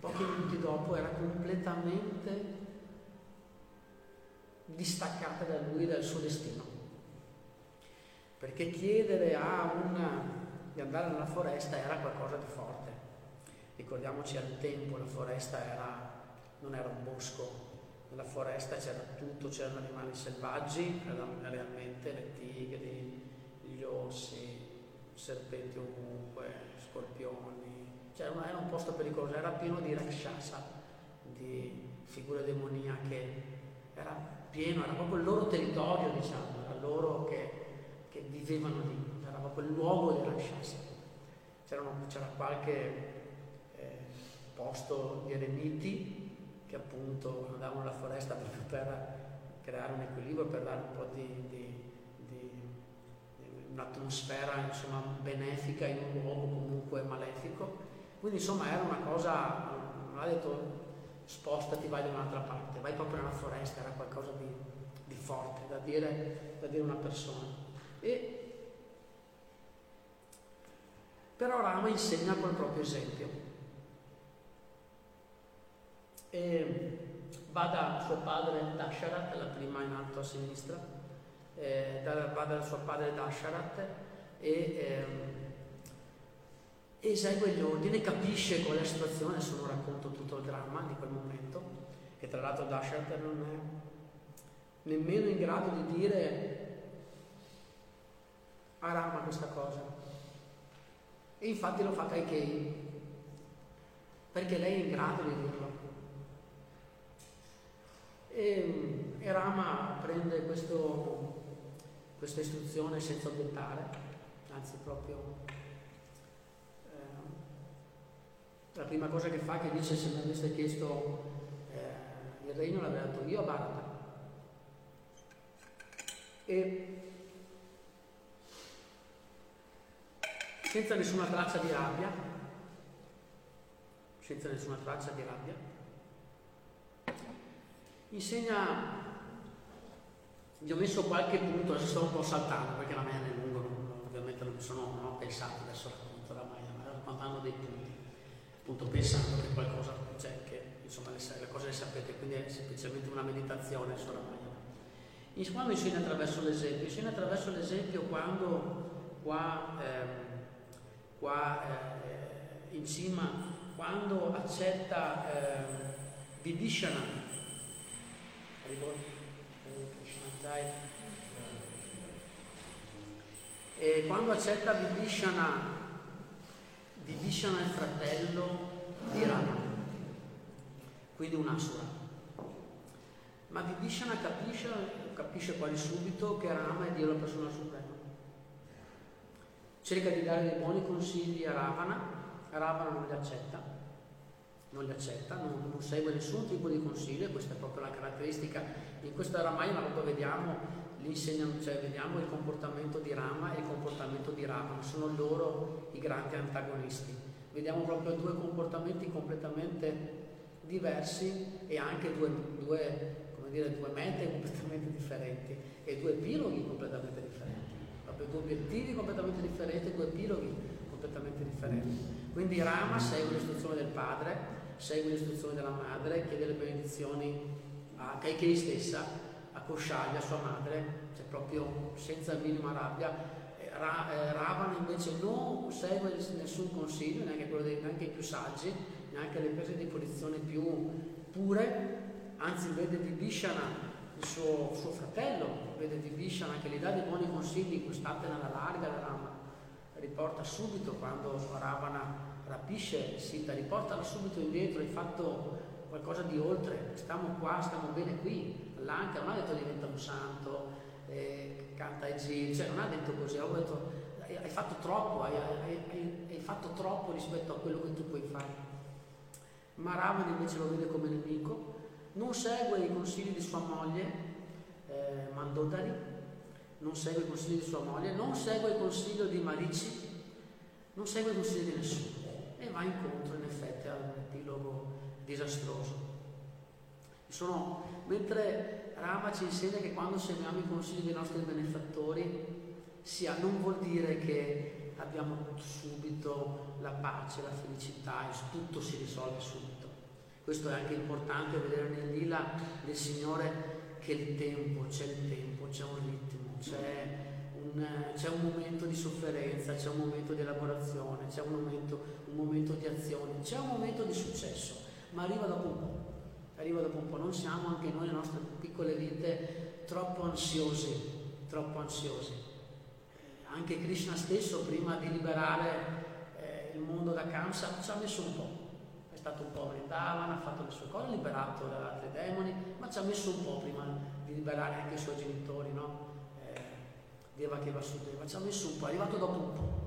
Speaker 1: pochi minuti dopo era completamente distaccata da lui e dal suo destino. Perché chiedere a una di andare nella foresta era qualcosa di forte. Ricordiamoci al tempo la foresta era, non era un bosco, nella foresta c'era tutto, c'erano animali selvaggi, realmente le tigri, gli orsi, serpenti ovunque, scorpioni, cioè era un posto pericoloso, era pieno di rakshasa, di figure demoniache, era pieno, era proprio il loro territorio, diciamo, era loro che, che vivevano lì, era proprio il luogo di rakshasa. C'erano, c'era qualche eh, posto di eremiti che appunto andavano alla foresta proprio per creare un equilibrio, per dare un po' di, di, un'atmosfera insomma, benefica in un luogo comunque malefico quindi insomma era una cosa, non ha detto spostati, vai da un'altra parte, vai proprio nella foresta, era qualcosa di, di forte da dire, da una persona. E, però Rama insegna col proprio esempio. E va da suo padre Dasharat, la prima in alto a sinistra, eh, va da suo padre Dasharat e eh, esegue gli ordini, capisce qual è la situazione, adesso non racconto tutto il dramma di quel momento, che tra l'altro Dashat non è nemmeno in grado di dire a Rama questa cosa. E infatti lo fa Kaikei, perché lei è in grado di dirlo. E, e Rama prende questo, questa istruzione senza obiettare, anzi proprio la prima cosa che fa è che dice se mi avesse chiesto eh, il regno l'avrei dato io a Bharata. E senza nessuna traccia di rabbia, senza nessuna traccia di rabbia, insegna, vi ho messo qualche punto, adesso sto un po' saltando perché la mia è lungo, ovviamente non sono ho pensato, adesso racconto oramai, ma raccontando dei punti appunto pensando che qualcosa c'è, che insomma le, le cose le sapete, quindi è semplicemente una meditazione Maya. Quando insegna attraverso l'esempio? Insegna attraverso l'esempio quando qua, ehm, qua eh, in cima, quando accetta eh, Vibhishana, e quando accetta Vibhishana, È il fratello di Rama, quindi un asura. Ma Vibhishana capisce, capisce quasi subito che Rama è Dio la persona suprema. Cerca di dare dei buoni consigli a Ravana, Ravana non li accetta, non li accetta, non, non segue nessun tipo di consiglio, questa è proprio la caratteristica. In questa Ramayana proprio vediamo, cioè, vediamo il comportamento di Rama e il comportamento di Ravana, sono loro i grandi antagonisti. Vediamo proprio due comportamenti completamente diversi e anche due, due, dire, due mete completamente differenti e due epiloghi completamente differenti, proprio due obiettivi completamente differenti, due epiloghi completamente differenti. Quindi Rama segue l'istruzione del padre, segue l'istruzione della madre, chiede le benedizioni a Kaikei stessa, a Koshaglia, sua madre, cioè proprio senza minima rabbia. Ra, eh, Ravana invece non segue nessun consiglio, neanche, dei, neanche i più saggi, neanche le prese di posizione più pure, anzi vede Vibhishana, il suo, suo fratello, vede Vibhishana che gli dà dei buoni consigli, quest'altro alla larga la Rama, riporta subito quando Ravana rapisce Sita, riportala subito indietro, hai fatto qualcosa di oltre, stiamo qua, stiamo bene qui, Lanka non ha detto diventa un santo, eh, canta e giri, cioè non ha detto così, ha detto hai, fatto troppo, hai, hai, hai, fatto troppo rispetto a quello che tu puoi fare. Ma Ravana invece lo vede come nemico, non segue i consigli di sua moglie, eh, Mandodari, non segue i consigli di sua moglie, non segue il consiglio di Marici, non segue i consigli di nessuno e va incontro in effetti a un epilogo disastroso. Sono, mentre Rama ci insegna che quando seguiamo i consigli dei nostri benefattori, sia, non vuol dire che abbiamo subito la pace, la felicità tutto si risolve subito. Questo è anche importante vedere nel lila del Signore che il tempo, c'è il tempo, c'è un ritmo, c'è un, c'è un momento di sofferenza, c'è un momento di elaborazione, c'è un momento, momento di azione, c'è un momento di successo, ma arriva dopo un po'. Arriva dopo un po', non siamo anche noi nelle nostre piccole vite troppo ansiosi, troppo ansiosi. Anche Krishna stesso, prima di liberare eh, il mondo da Kamsa, ci ha messo un po'. È stato un po' Vrindavan, ha fatto le sue cose, liberato da altri demoni, ma ci ha messo un po' prima di liberare anche i suoi genitori, no? Eh, Deva che va su Deva, ci ha messo un po', è arrivato dopo un po'.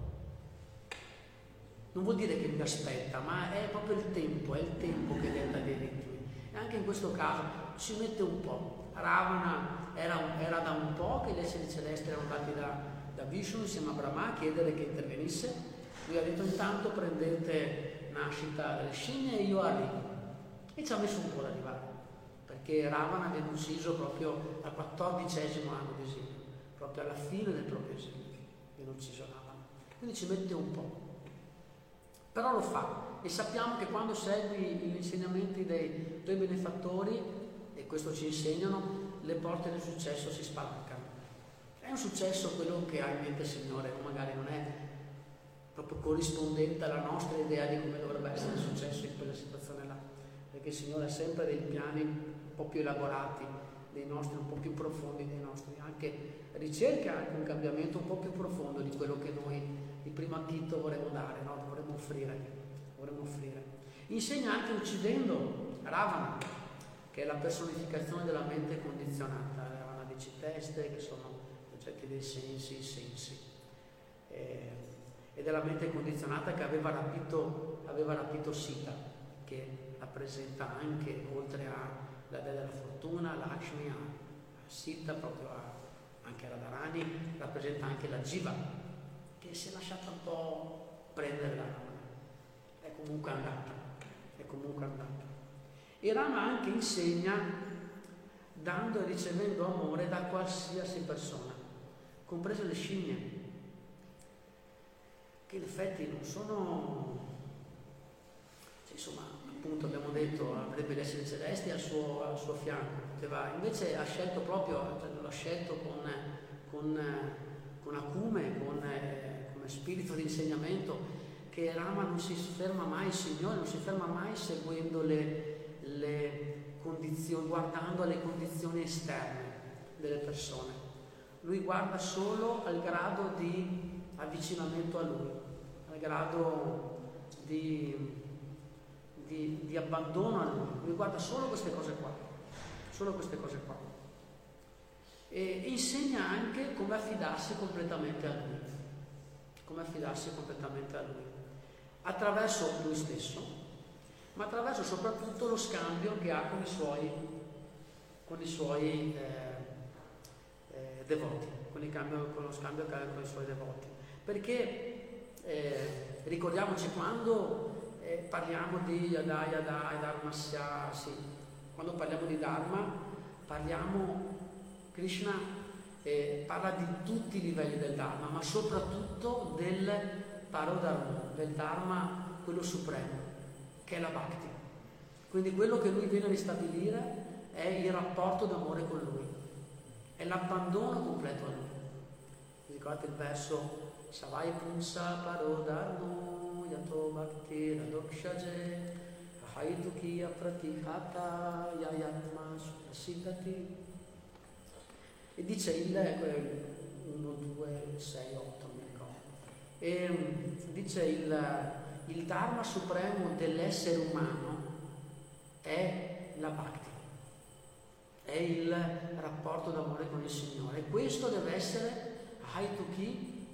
Speaker 1: Non vuol dire che mi aspetta, ma è proprio il tempo, è il tempo che detta dei ritmi. E anche in questo caso ci mette un po'. Ravana era, era da un po' che gli esseri celesti erano andati da, da Vishnu insieme a Brahma a chiedere che intervenisse. Lui ha detto intanto prendete nascita delle scimmie e io arrivo. E ci ha messo un po' ad arrivare, perché Ravana viene ucciso proprio al quattordicesimo anno di esilio, proprio alla fine del proprio esilio, viene ucciso Ravana. Quindi ci mette un po'. Però lo fa. E sappiamo che quando segui gli insegnamenti dei tuoi benefattori, e questo ci insegnano, le porte del successo si spalancano. È un successo quello che ha in mente il Signore, magari non è proprio corrispondente alla nostra idea di come dovrebbe essere il successo in quella situazione là, perché il Signore ha sempre dei piani un po' più elaborati dei nostri, un po' più profondi dei nostri, anche ricerca anche un cambiamento un po' più profondo di quello che noi di primo acchito vorremmo dare, no? vorremmo, offrire, vorremmo offrire. Insegna anche uccidendo Ravana, che è la personificazione della mente condizionata, Ravana dice teste, che sono oggetti dei sensi, i sensi. Eh, e della mente condizionata che aveva rapito, aveva rapito Sita, che rappresenta anche, oltre alla dea della fortuna, Lakshmi, a Sita, proprio a, anche Dharani, rappresenta anche la Jiva, che si è lasciata un po' prendere da Rama. È comunque andata, è comunque andata. E Rama anche insegna dando e ricevendo amore da qualsiasi persona, comprese le scimmie che in effetti non sono, cioè, insomma, appunto abbiamo detto, avrebbe gli esseri celesti al suo, al suo fianco, invece ha scelto proprio, cioè, l'ha scelto con, con, con acume, con, eh, spirito di insegnamento, che Rama non si ferma mai, il Signore non si ferma mai seguendo le, le condizioni, guardando alle condizioni esterne delle persone. Lui guarda solo al grado di avvicinamento a Lui, al grado di, di, di abbandono a Lui. Lui guarda solo queste cose qua, solo queste cose qua. E insegna anche come affidarsi completamente a Lui, come affidarsi completamente a Lui attraverso lui stesso, ma attraverso soprattutto lo scambio che ha con i suoi, con i suoi eh, eh, devoti, con, cambio, con, lo scambio che ha con i suoi devoti. Perché eh, ricordiamoci quando eh, parliamo di Yadai Yadai Dharma sì, quando parliamo di Dharma parliamo, Krishna eh, parla di tutti i livelli del Dharma, ma soprattutto del Parodharma, del Dharma, quello supremo, che è la Bhakti. Quindi quello che lui viene a ristabilire è il rapporto d'amore con lui, è l'abbandono completo a lui. Ricordate il verso Savai Punsa Parodharmo Yato Bhakti Radokshaje Haitukiya Pratihata Yayatma Siddhati e dice il 1, 2, 6, 8 e mm, dice il, il Dharma supremo dell'essere umano è la bhakti, è il rapporto d'amore con il Signore. Questo deve essere Haituki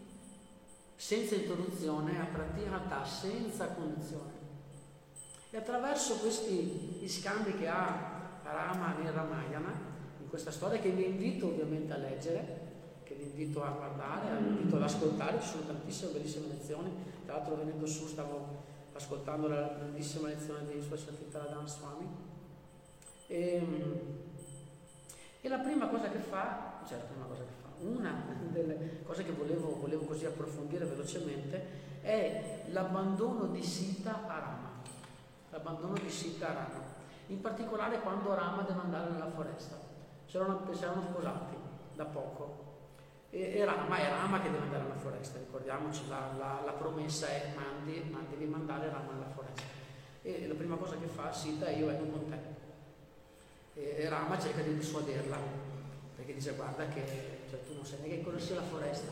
Speaker 1: senza interruzione, a pratirata senza condizione. E attraverso questi scambi che ha Rama nel Ramayana, questa storia che vi invito ovviamente a leggere, vi invito a guardare, vi invito ad ascoltare, ci sono tantissime bellissime lezioni, tra l'altro venendo su stavo ascoltando la bellissima lezione di Sua Santità Dan Swami. E, ehm, e, la prima cosa che fa, la prima cosa che fa, una delle cose che volevo, volevo così approfondire velocemente è l'abbandono di Sita a Rama, l'abbandono di Sita a Rama, in particolare quando Rama deve andare nella foresta, si erano, sposati da poco e, e Rama è Rama che deve andare alla foresta, ricordiamoci, la, la, la promessa è mandi, ma devi mandare Rama alla foresta. E la prima cosa che fa Sita io vengo con te. E, e Rama cerca di dissuaderla, perché dice guarda che cioè, tu non sai neanche cosa sia la foresta,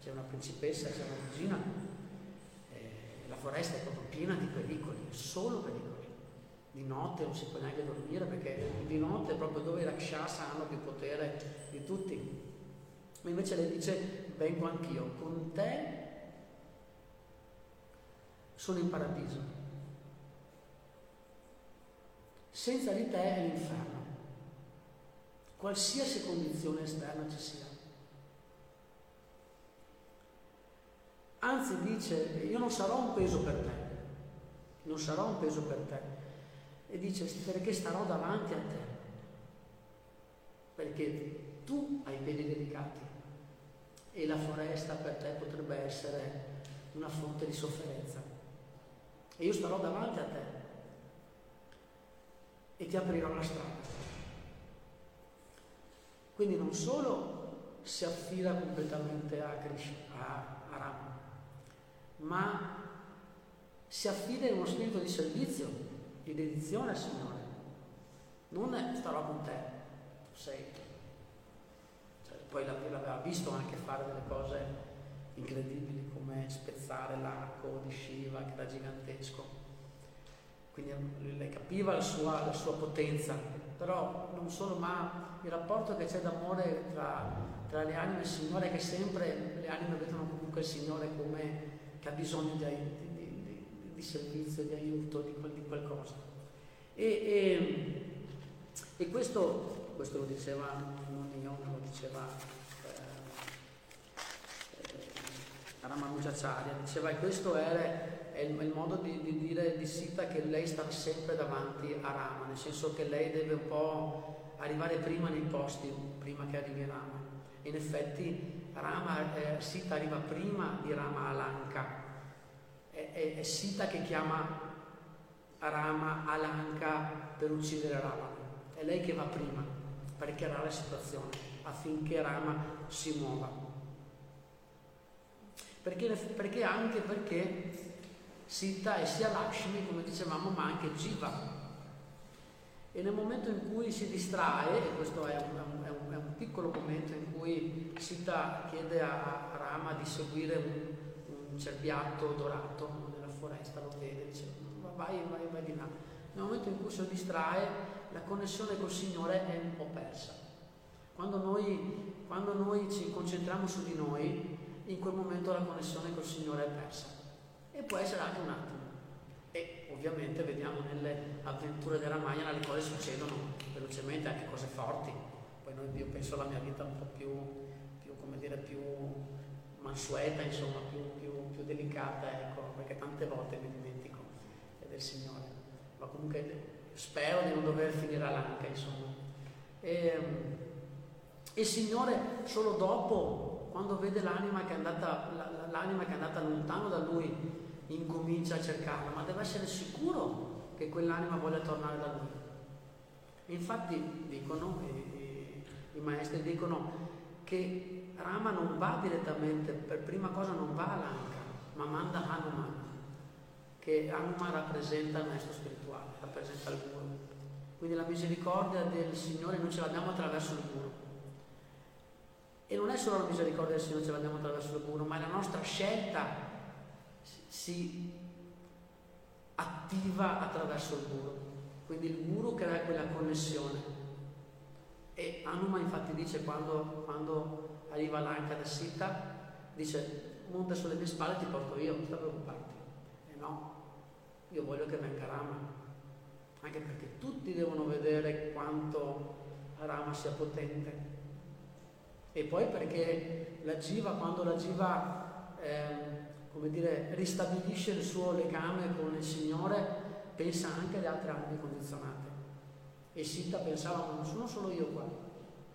Speaker 1: c'è una principessa, c'è una cugina, eh, la foresta è proprio piena di pericoli, solo pericoli. Di notte non si può neanche dormire perché di notte è proprio dove i Rakshasa hanno più potere di tutti ma invece lei dice vengo anch'io, con te sono in paradiso. Senza di te è l'inferno, qualsiasi condizione esterna ci sia. Anzi dice, io non sarò un peso per te, non sarò un peso per te. E dice, perché starò davanti a te, perché tu hai i piedi delicati e la foresta per te potrebbe essere una fonte di sofferenza. E io starò davanti a te e ti aprirò la strada. Quindi non solo si affida completamente a Krishna, a, a Rama, ma si affida in uno spirito di servizio, di dedizione al Signore. Non starò con te, tu sei poi l'aveva visto anche fare delle cose incredibili come spezzare l'arco di Shiva che era gigantesco. Quindi lei capiva la sua, la sua potenza, però non solo, ma il rapporto che c'è d'amore tra, tra le anime e il Signore, che sempre le anime vedono comunque il Signore come che ha bisogno di, di, di, servizio, di aiuto, di, di qualcosa. E, e, e questo, questo, lo diceva non io, lo diceva eh, eh, Ramanujacarya, diceva che questo era, è il, il modo di, di, dire di Sita che lei sta sempre davanti a Rama, nel senso che lei deve un po' arrivare prima nei posti, prima che arrivi Rama. In effetti Rama, eh, Sita arriva prima di Rama Alanka, è, è, Sita che chiama Rama Alanka per uccidere Rama, è lei che va prima per chiarare la situazione affinché Rama si muova. Perché, perché anche perché Sita è sia Lakshmi, come dicevamo, ma anche Jiva. E nel momento in cui si distrae, e questo è un, è un, è un piccolo momento in cui Sita chiede a, a Rama di seguire un, un cerbiatto dorato nella foresta, lo vede, dice vai, vai, vai di là. Nel momento in cui si distrae, la connessione col Signore è un po' persa. Quando noi, quando noi ci concentriamo su di noi, in quel momento la connessione col Signore è persa. E può essere anche un attimo. E ovviamente vediamo nelle avventure della Ramayana le cose succedono velocemente, anche cose forti. Poi noi, io penso alla mia vita un po' più, più come dire, più mansueta, insomma, più, più, più delicata, ecco, perché tante volte mi dimentico del Signore. Ma comunque spero di non dover finire all'anca, insomma. E, il Signore solo dopo, quando vede l'anima che, è andata, l'anima che è andata lontano da Lui, incomincia a cercarla, ma deve essere sicuro che quell'anima voglia tornare da Lui. Infatti dicono, i, i maestri dicono che Rama non va direttamente, per prima cosa non va all'anca, ma manda Hanuman, che Hanuman rappresenta il maestro spirituale, rappresenta il guru. Quindi la misericordia del Signore noi ce l'abbiamo attraverso il guru. E non è solo la misericordia del Signore ce l'abbiamo attraverso il guru, ma è la nostra scelta si attiva attraverso il guru. Quindi il guru crea quella connessione. E Anuma infatti dice quando, quando arriva l'anca da Sita, dice monta sulle mie spalle ti porto io, non sta preoccuparti. E no, io voglio che venga Rama. Anche perché tutti devono vedere quanto Rama sia potente. E poi perché la Jiva, quando la Jiva eh, come dire, ristabilisce il suo legame con il Signore, pensa anche alle altre anime condizionate. E Sita pensava, non sono solo io qua,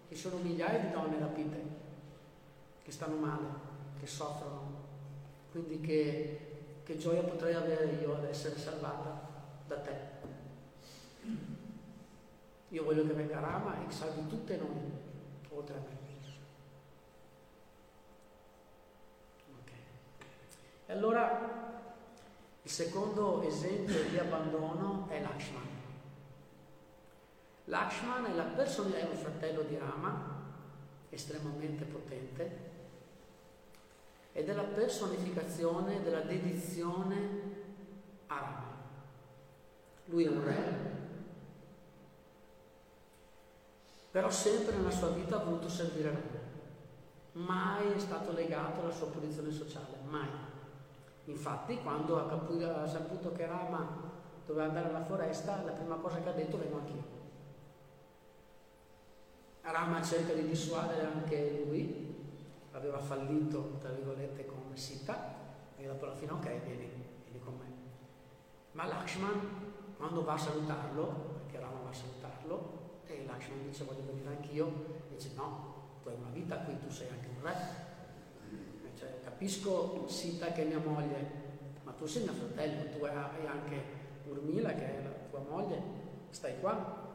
Speaker 1: ci sono migliaia di donne rapite che stanno male, che soffrono, quindi che, che gioia potrei avere io ad essere salvata da te. Io voglio che venga Rama e salvi tutte noi, oltre a me. E allora il secondo esempio di abbandono è Lakshman. Lakshman è, la person- è un fratello di Rama, estremamente potente, è la personificazione della dedizione a Rama. Lui è un re, però sempre nella sua vita ha voluto servire Rama. Mai è stato legato alla sua posizione sociale, mai. Infatti, quando ha, saputo che Rama doveva andare alla foresta, la prima cosa che ha detto vengo anch'io. Rama cerca di dissuadere anche lui, aveva fallito, tra virgolette, con Sita, e dopo alla fine, ok, vieni, vieni con me. Ma Lakshman, quando va a salutarlo, perché Rama va a salutarlo, e Lakshman dice voglio venire anch'io, dice no, tu hai una vita qui, tu sei anche un re, cioè, capisco Sita che è mia moglie, ma tu sei mio fratello, tu hai anche Urmila che è la tua moglie, stai qua.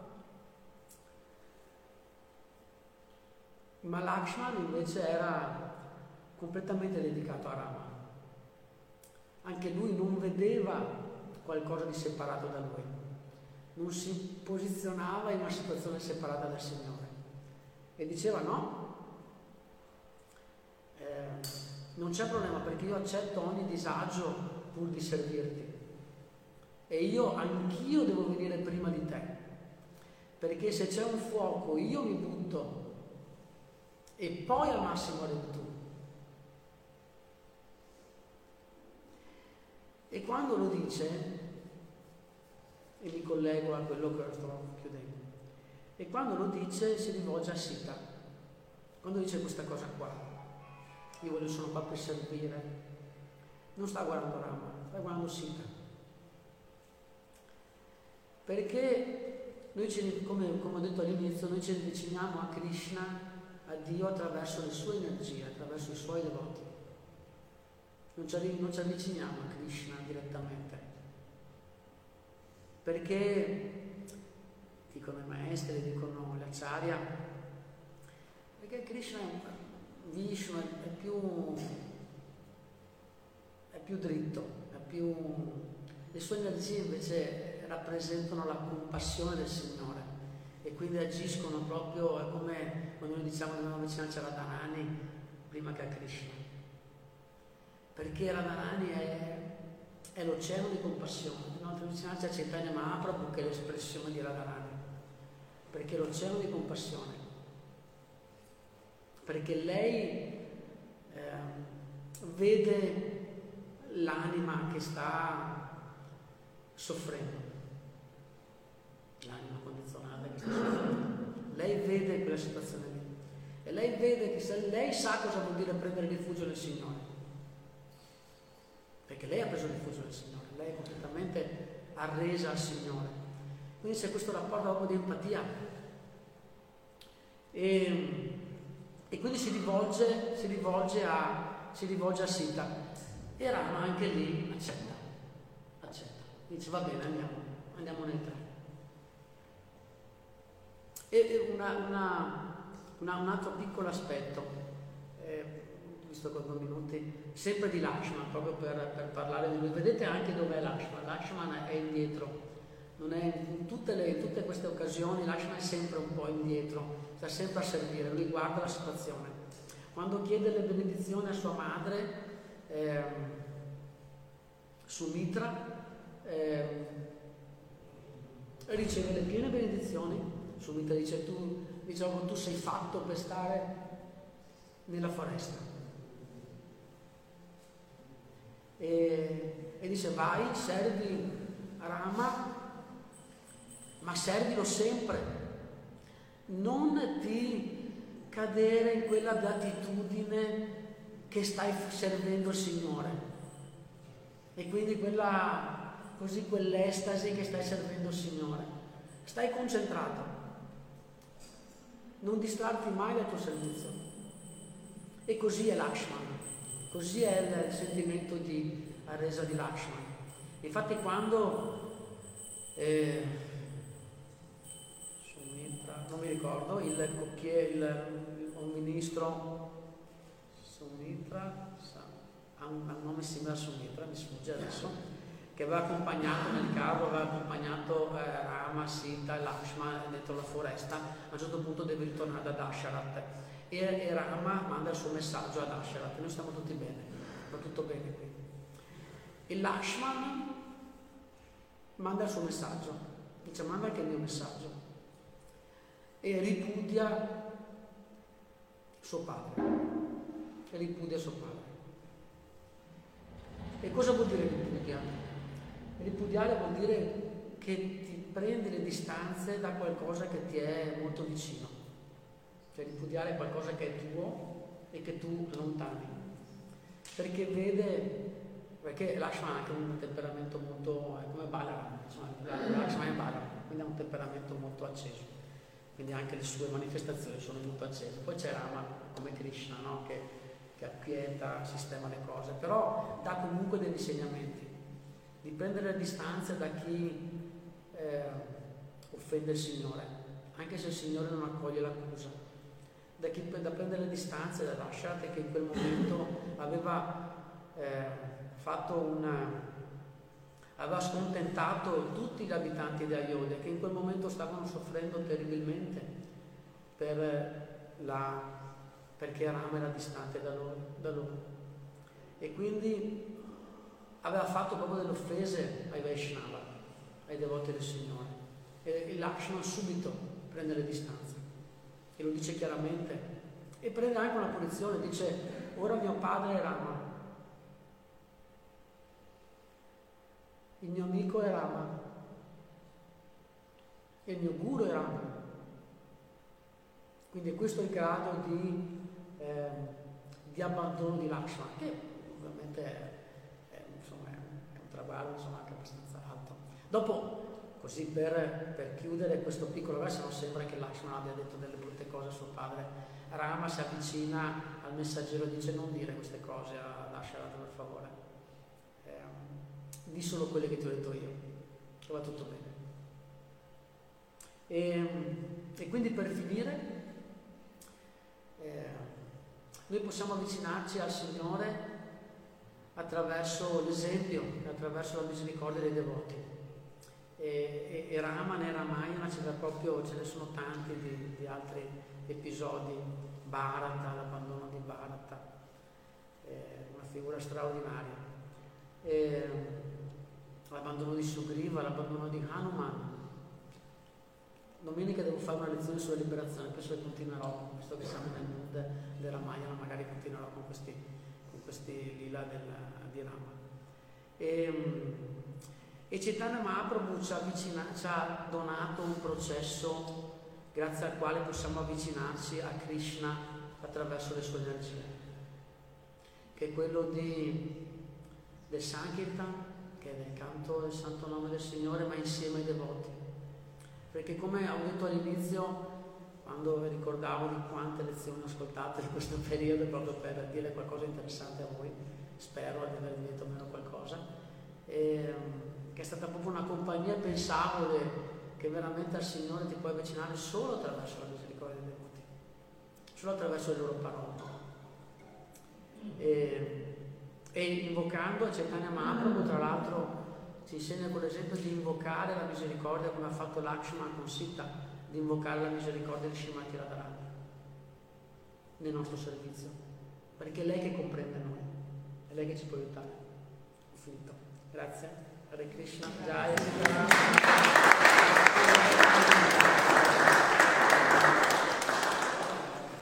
Speaker 1: Ma Lakshman invece era completamente dedicato a Rama. Anche lui non vedeva qualcosa di separato da lui, non si posizionava in una situazione separata dal Signore. E diceva no, eh, non c'è problema perché io accetto ogni disagio pur di servirti. E io anch'io devo venire prima di te. Perché se c'è un fuoco io mi butto e poi al massimo tu. E quando lo dice, e mi collego a quello che sto chiudendo, e quando lo dice si rivolge a Sita. Quando dice questa cosa qua, io solo qua per servire. Non sta guardando Rama, sta guardando Sita. Perché noi, ci, come, come ho detto all'inizio, noi ci avviciniamo a Krishna, a Dio attraverso le sue energie, attraverso i suoi devoti. Non ci, non ci avviciniamo a Krishna direttamente. Perché, dicono i maestri, dicono l'acciaria, perché Krishna Vishnu è più, è più dritto, è più... le sue energie invece rappresentano la compassione del Signore quindi agiscono proprio, è come quando noi diciamo che dobbiamo avvicinarci a Radharani prima che a Krishna. Perché Radharani è, è l'oceano di compassione, dobbiamo avvicinarci a Chaitanya Mahaprabhu che è l'espressione di Radharani, perché è l'oceano di compassione, perché lei eh, vede l'anima che sta soffrendo, l'anima condizionata che sta soffrendo. Lei vede quella situazione lì e lei vede che se lei sa cosa vuol dire prendere rifugio nel Signore, perché lei ha preso rifugio nel Signore, lei è completamente arresa al Signore. Quindi c'è questo rapporto proprio di empatia. E, e quindi si rivolge, si rivolge a, si rivolge a Sita. E Rama anche lì accetta, accetta. Dice va bene, andiamo, andiamo nel tre. E una, una, una, un altro piccolo aspetto, eh, visto ho due minuti, sempre di Lakshman, proprio per, per, parlare di lui. Vedete anche dov'è Lakshman? Lakshman è indietro. È, in, tutte le, in tutte queste occasioni Lakshman è sempre un po' indietro, sta sempre a servire, lui guarda la situazione. Quando chiede le benedizioni a sua madre, eh, Sumitra, eh, riceve le piene benedizioni. Sumitra dice tu, diciamo, tu sei fatto per stare nella foresta. E, e dice vai, servi Rama, ma servilo sempre non ti cadere in quella beatitudine che stai servendo il Signore. E quindi quella, così quell'estasi che stai servendo il Signore. Stai concentrato. Non distrarti mai dal tuo servizio. E così è Lakshman. Così è il sentimento di resa di Lakshman. Infatti quando eh, non mi ricordo, il cocchiere, il, un ministro Sumitra, ha un, nome simile a Sumitra, mi sfugge adesso, che aveva accompagnato nel carro, aveva accompagnato eh, Rama, Sita e Lakshma dentro la foresta, a un certo punto deve ritornare ad Asharat e, e Rama manda il suo messaggio ad Asharat, noi stiamo tutti bene, va tutto bene qui. E Lakshman manda il suo messaggio, dice manda anche il mio messaggio e ripudia suo padre. E ripudia suo padre. E cosa vuol dire ripudiare? Ripudiare vuol dire che ti prendi le distanze da qualcosa che ti è molto vicino. Cioè ripudiare qualcosa che è tuo e che tu lontani. Perché vede, perché lascia anche un temperamento molto, come Balaram, lascia è Balaram, quindi ha un temperamento molto acceso quindi anche le sue manifestazioni sono molto accese. Poi c'è Rama come Krishna, no? che, che acquieta, sistema le cose, però dà comunque degli insegnamenti, di prendere le distanze da chi eh, offende il Signore, anche se il Signore non accoglie l'accusa, da, chi, da prendere le distanze da Lasciate che in quel momento aveva eh, fatto una aveva scontentato tutti gli abitanti di Ayodhya che in quel momento stavano soffrendo terribilmente per la, perché Rama era distante da loro, da loro. E quindi aveva fatto proprio delle offese ai Vaishnava, ai devoti del Signore. E il Lakshman subito prende le distanze e lo dice chiaramente. E prende anche una punizione, dice ora mio padre è Rama, Il mio amico è Rama e il mio guru è Rama. Quindi questo è il grado di, eh, di abbandono di Lakshman, che ovviamente è traguardo insomma, anche abbastanza alto. Dopo, così per, per chiudere questo piccolo verso, non sembra che Lakshman abbia detto delle brutte cose a suo padre. Rama si avvicina al messaggero e dice non dire queste cose a Lasciarat per favore di solo quelle che ti ho detto io, che va tutto bene. E, ehm, e quindi per finire, eh, noi possiamo avvicinarci al Signore attraverso l'esempio, attraverso la misericordia dei devoti. E, e, e Raman e Ramayana ce, proprio, ce ne sono tanti di, di altri episodi, Bharata, l'abbandono di Bharata, eh, una figura straordinaria. E, l'abbandono di Sugriva, l'abbandono di Hanuman. Domenica devo fare una lezione sulla liberazione, penso che continuerò, visto che siamo nel mood della Ramayana, magari continuerò con questi, questi lila del, di Rama. E, e Chaitanya Mahaprabhu ci ha, ci ha donato un processo grazie al quale possiamo avvicinarci a Krishna attraverso le sue energie, che è quello di, del Sankirtan, che è del canto del santo nome del Signore, ma insieme ai devoti. Perché come ho detto all'inizio, quando ricordavo quante lezioni ho ascoltato in questo periodo, proprio per dire qualcosa interessante a voi, spero di aver detto almeno qualcosa, e, ehm, che è stata proprio una compagnia pensabile che veramente al Signore ti puoi avvicinare solo attraverso la misericordia dei devoti, solo attraverso le loro parole. E, e invocando Chaitanya Mahaprabhu, tra l'altro, ci insegna con l'esempio di invocare la misericordia come ha fatto Lakshman con Sita, di invocare la misericordia di Shimati Radharani nel nostro servizio, perché è lei che comprende noi, è lei che ci può aiutare. Ho finito. Grazie. Hare Krishna. Jai.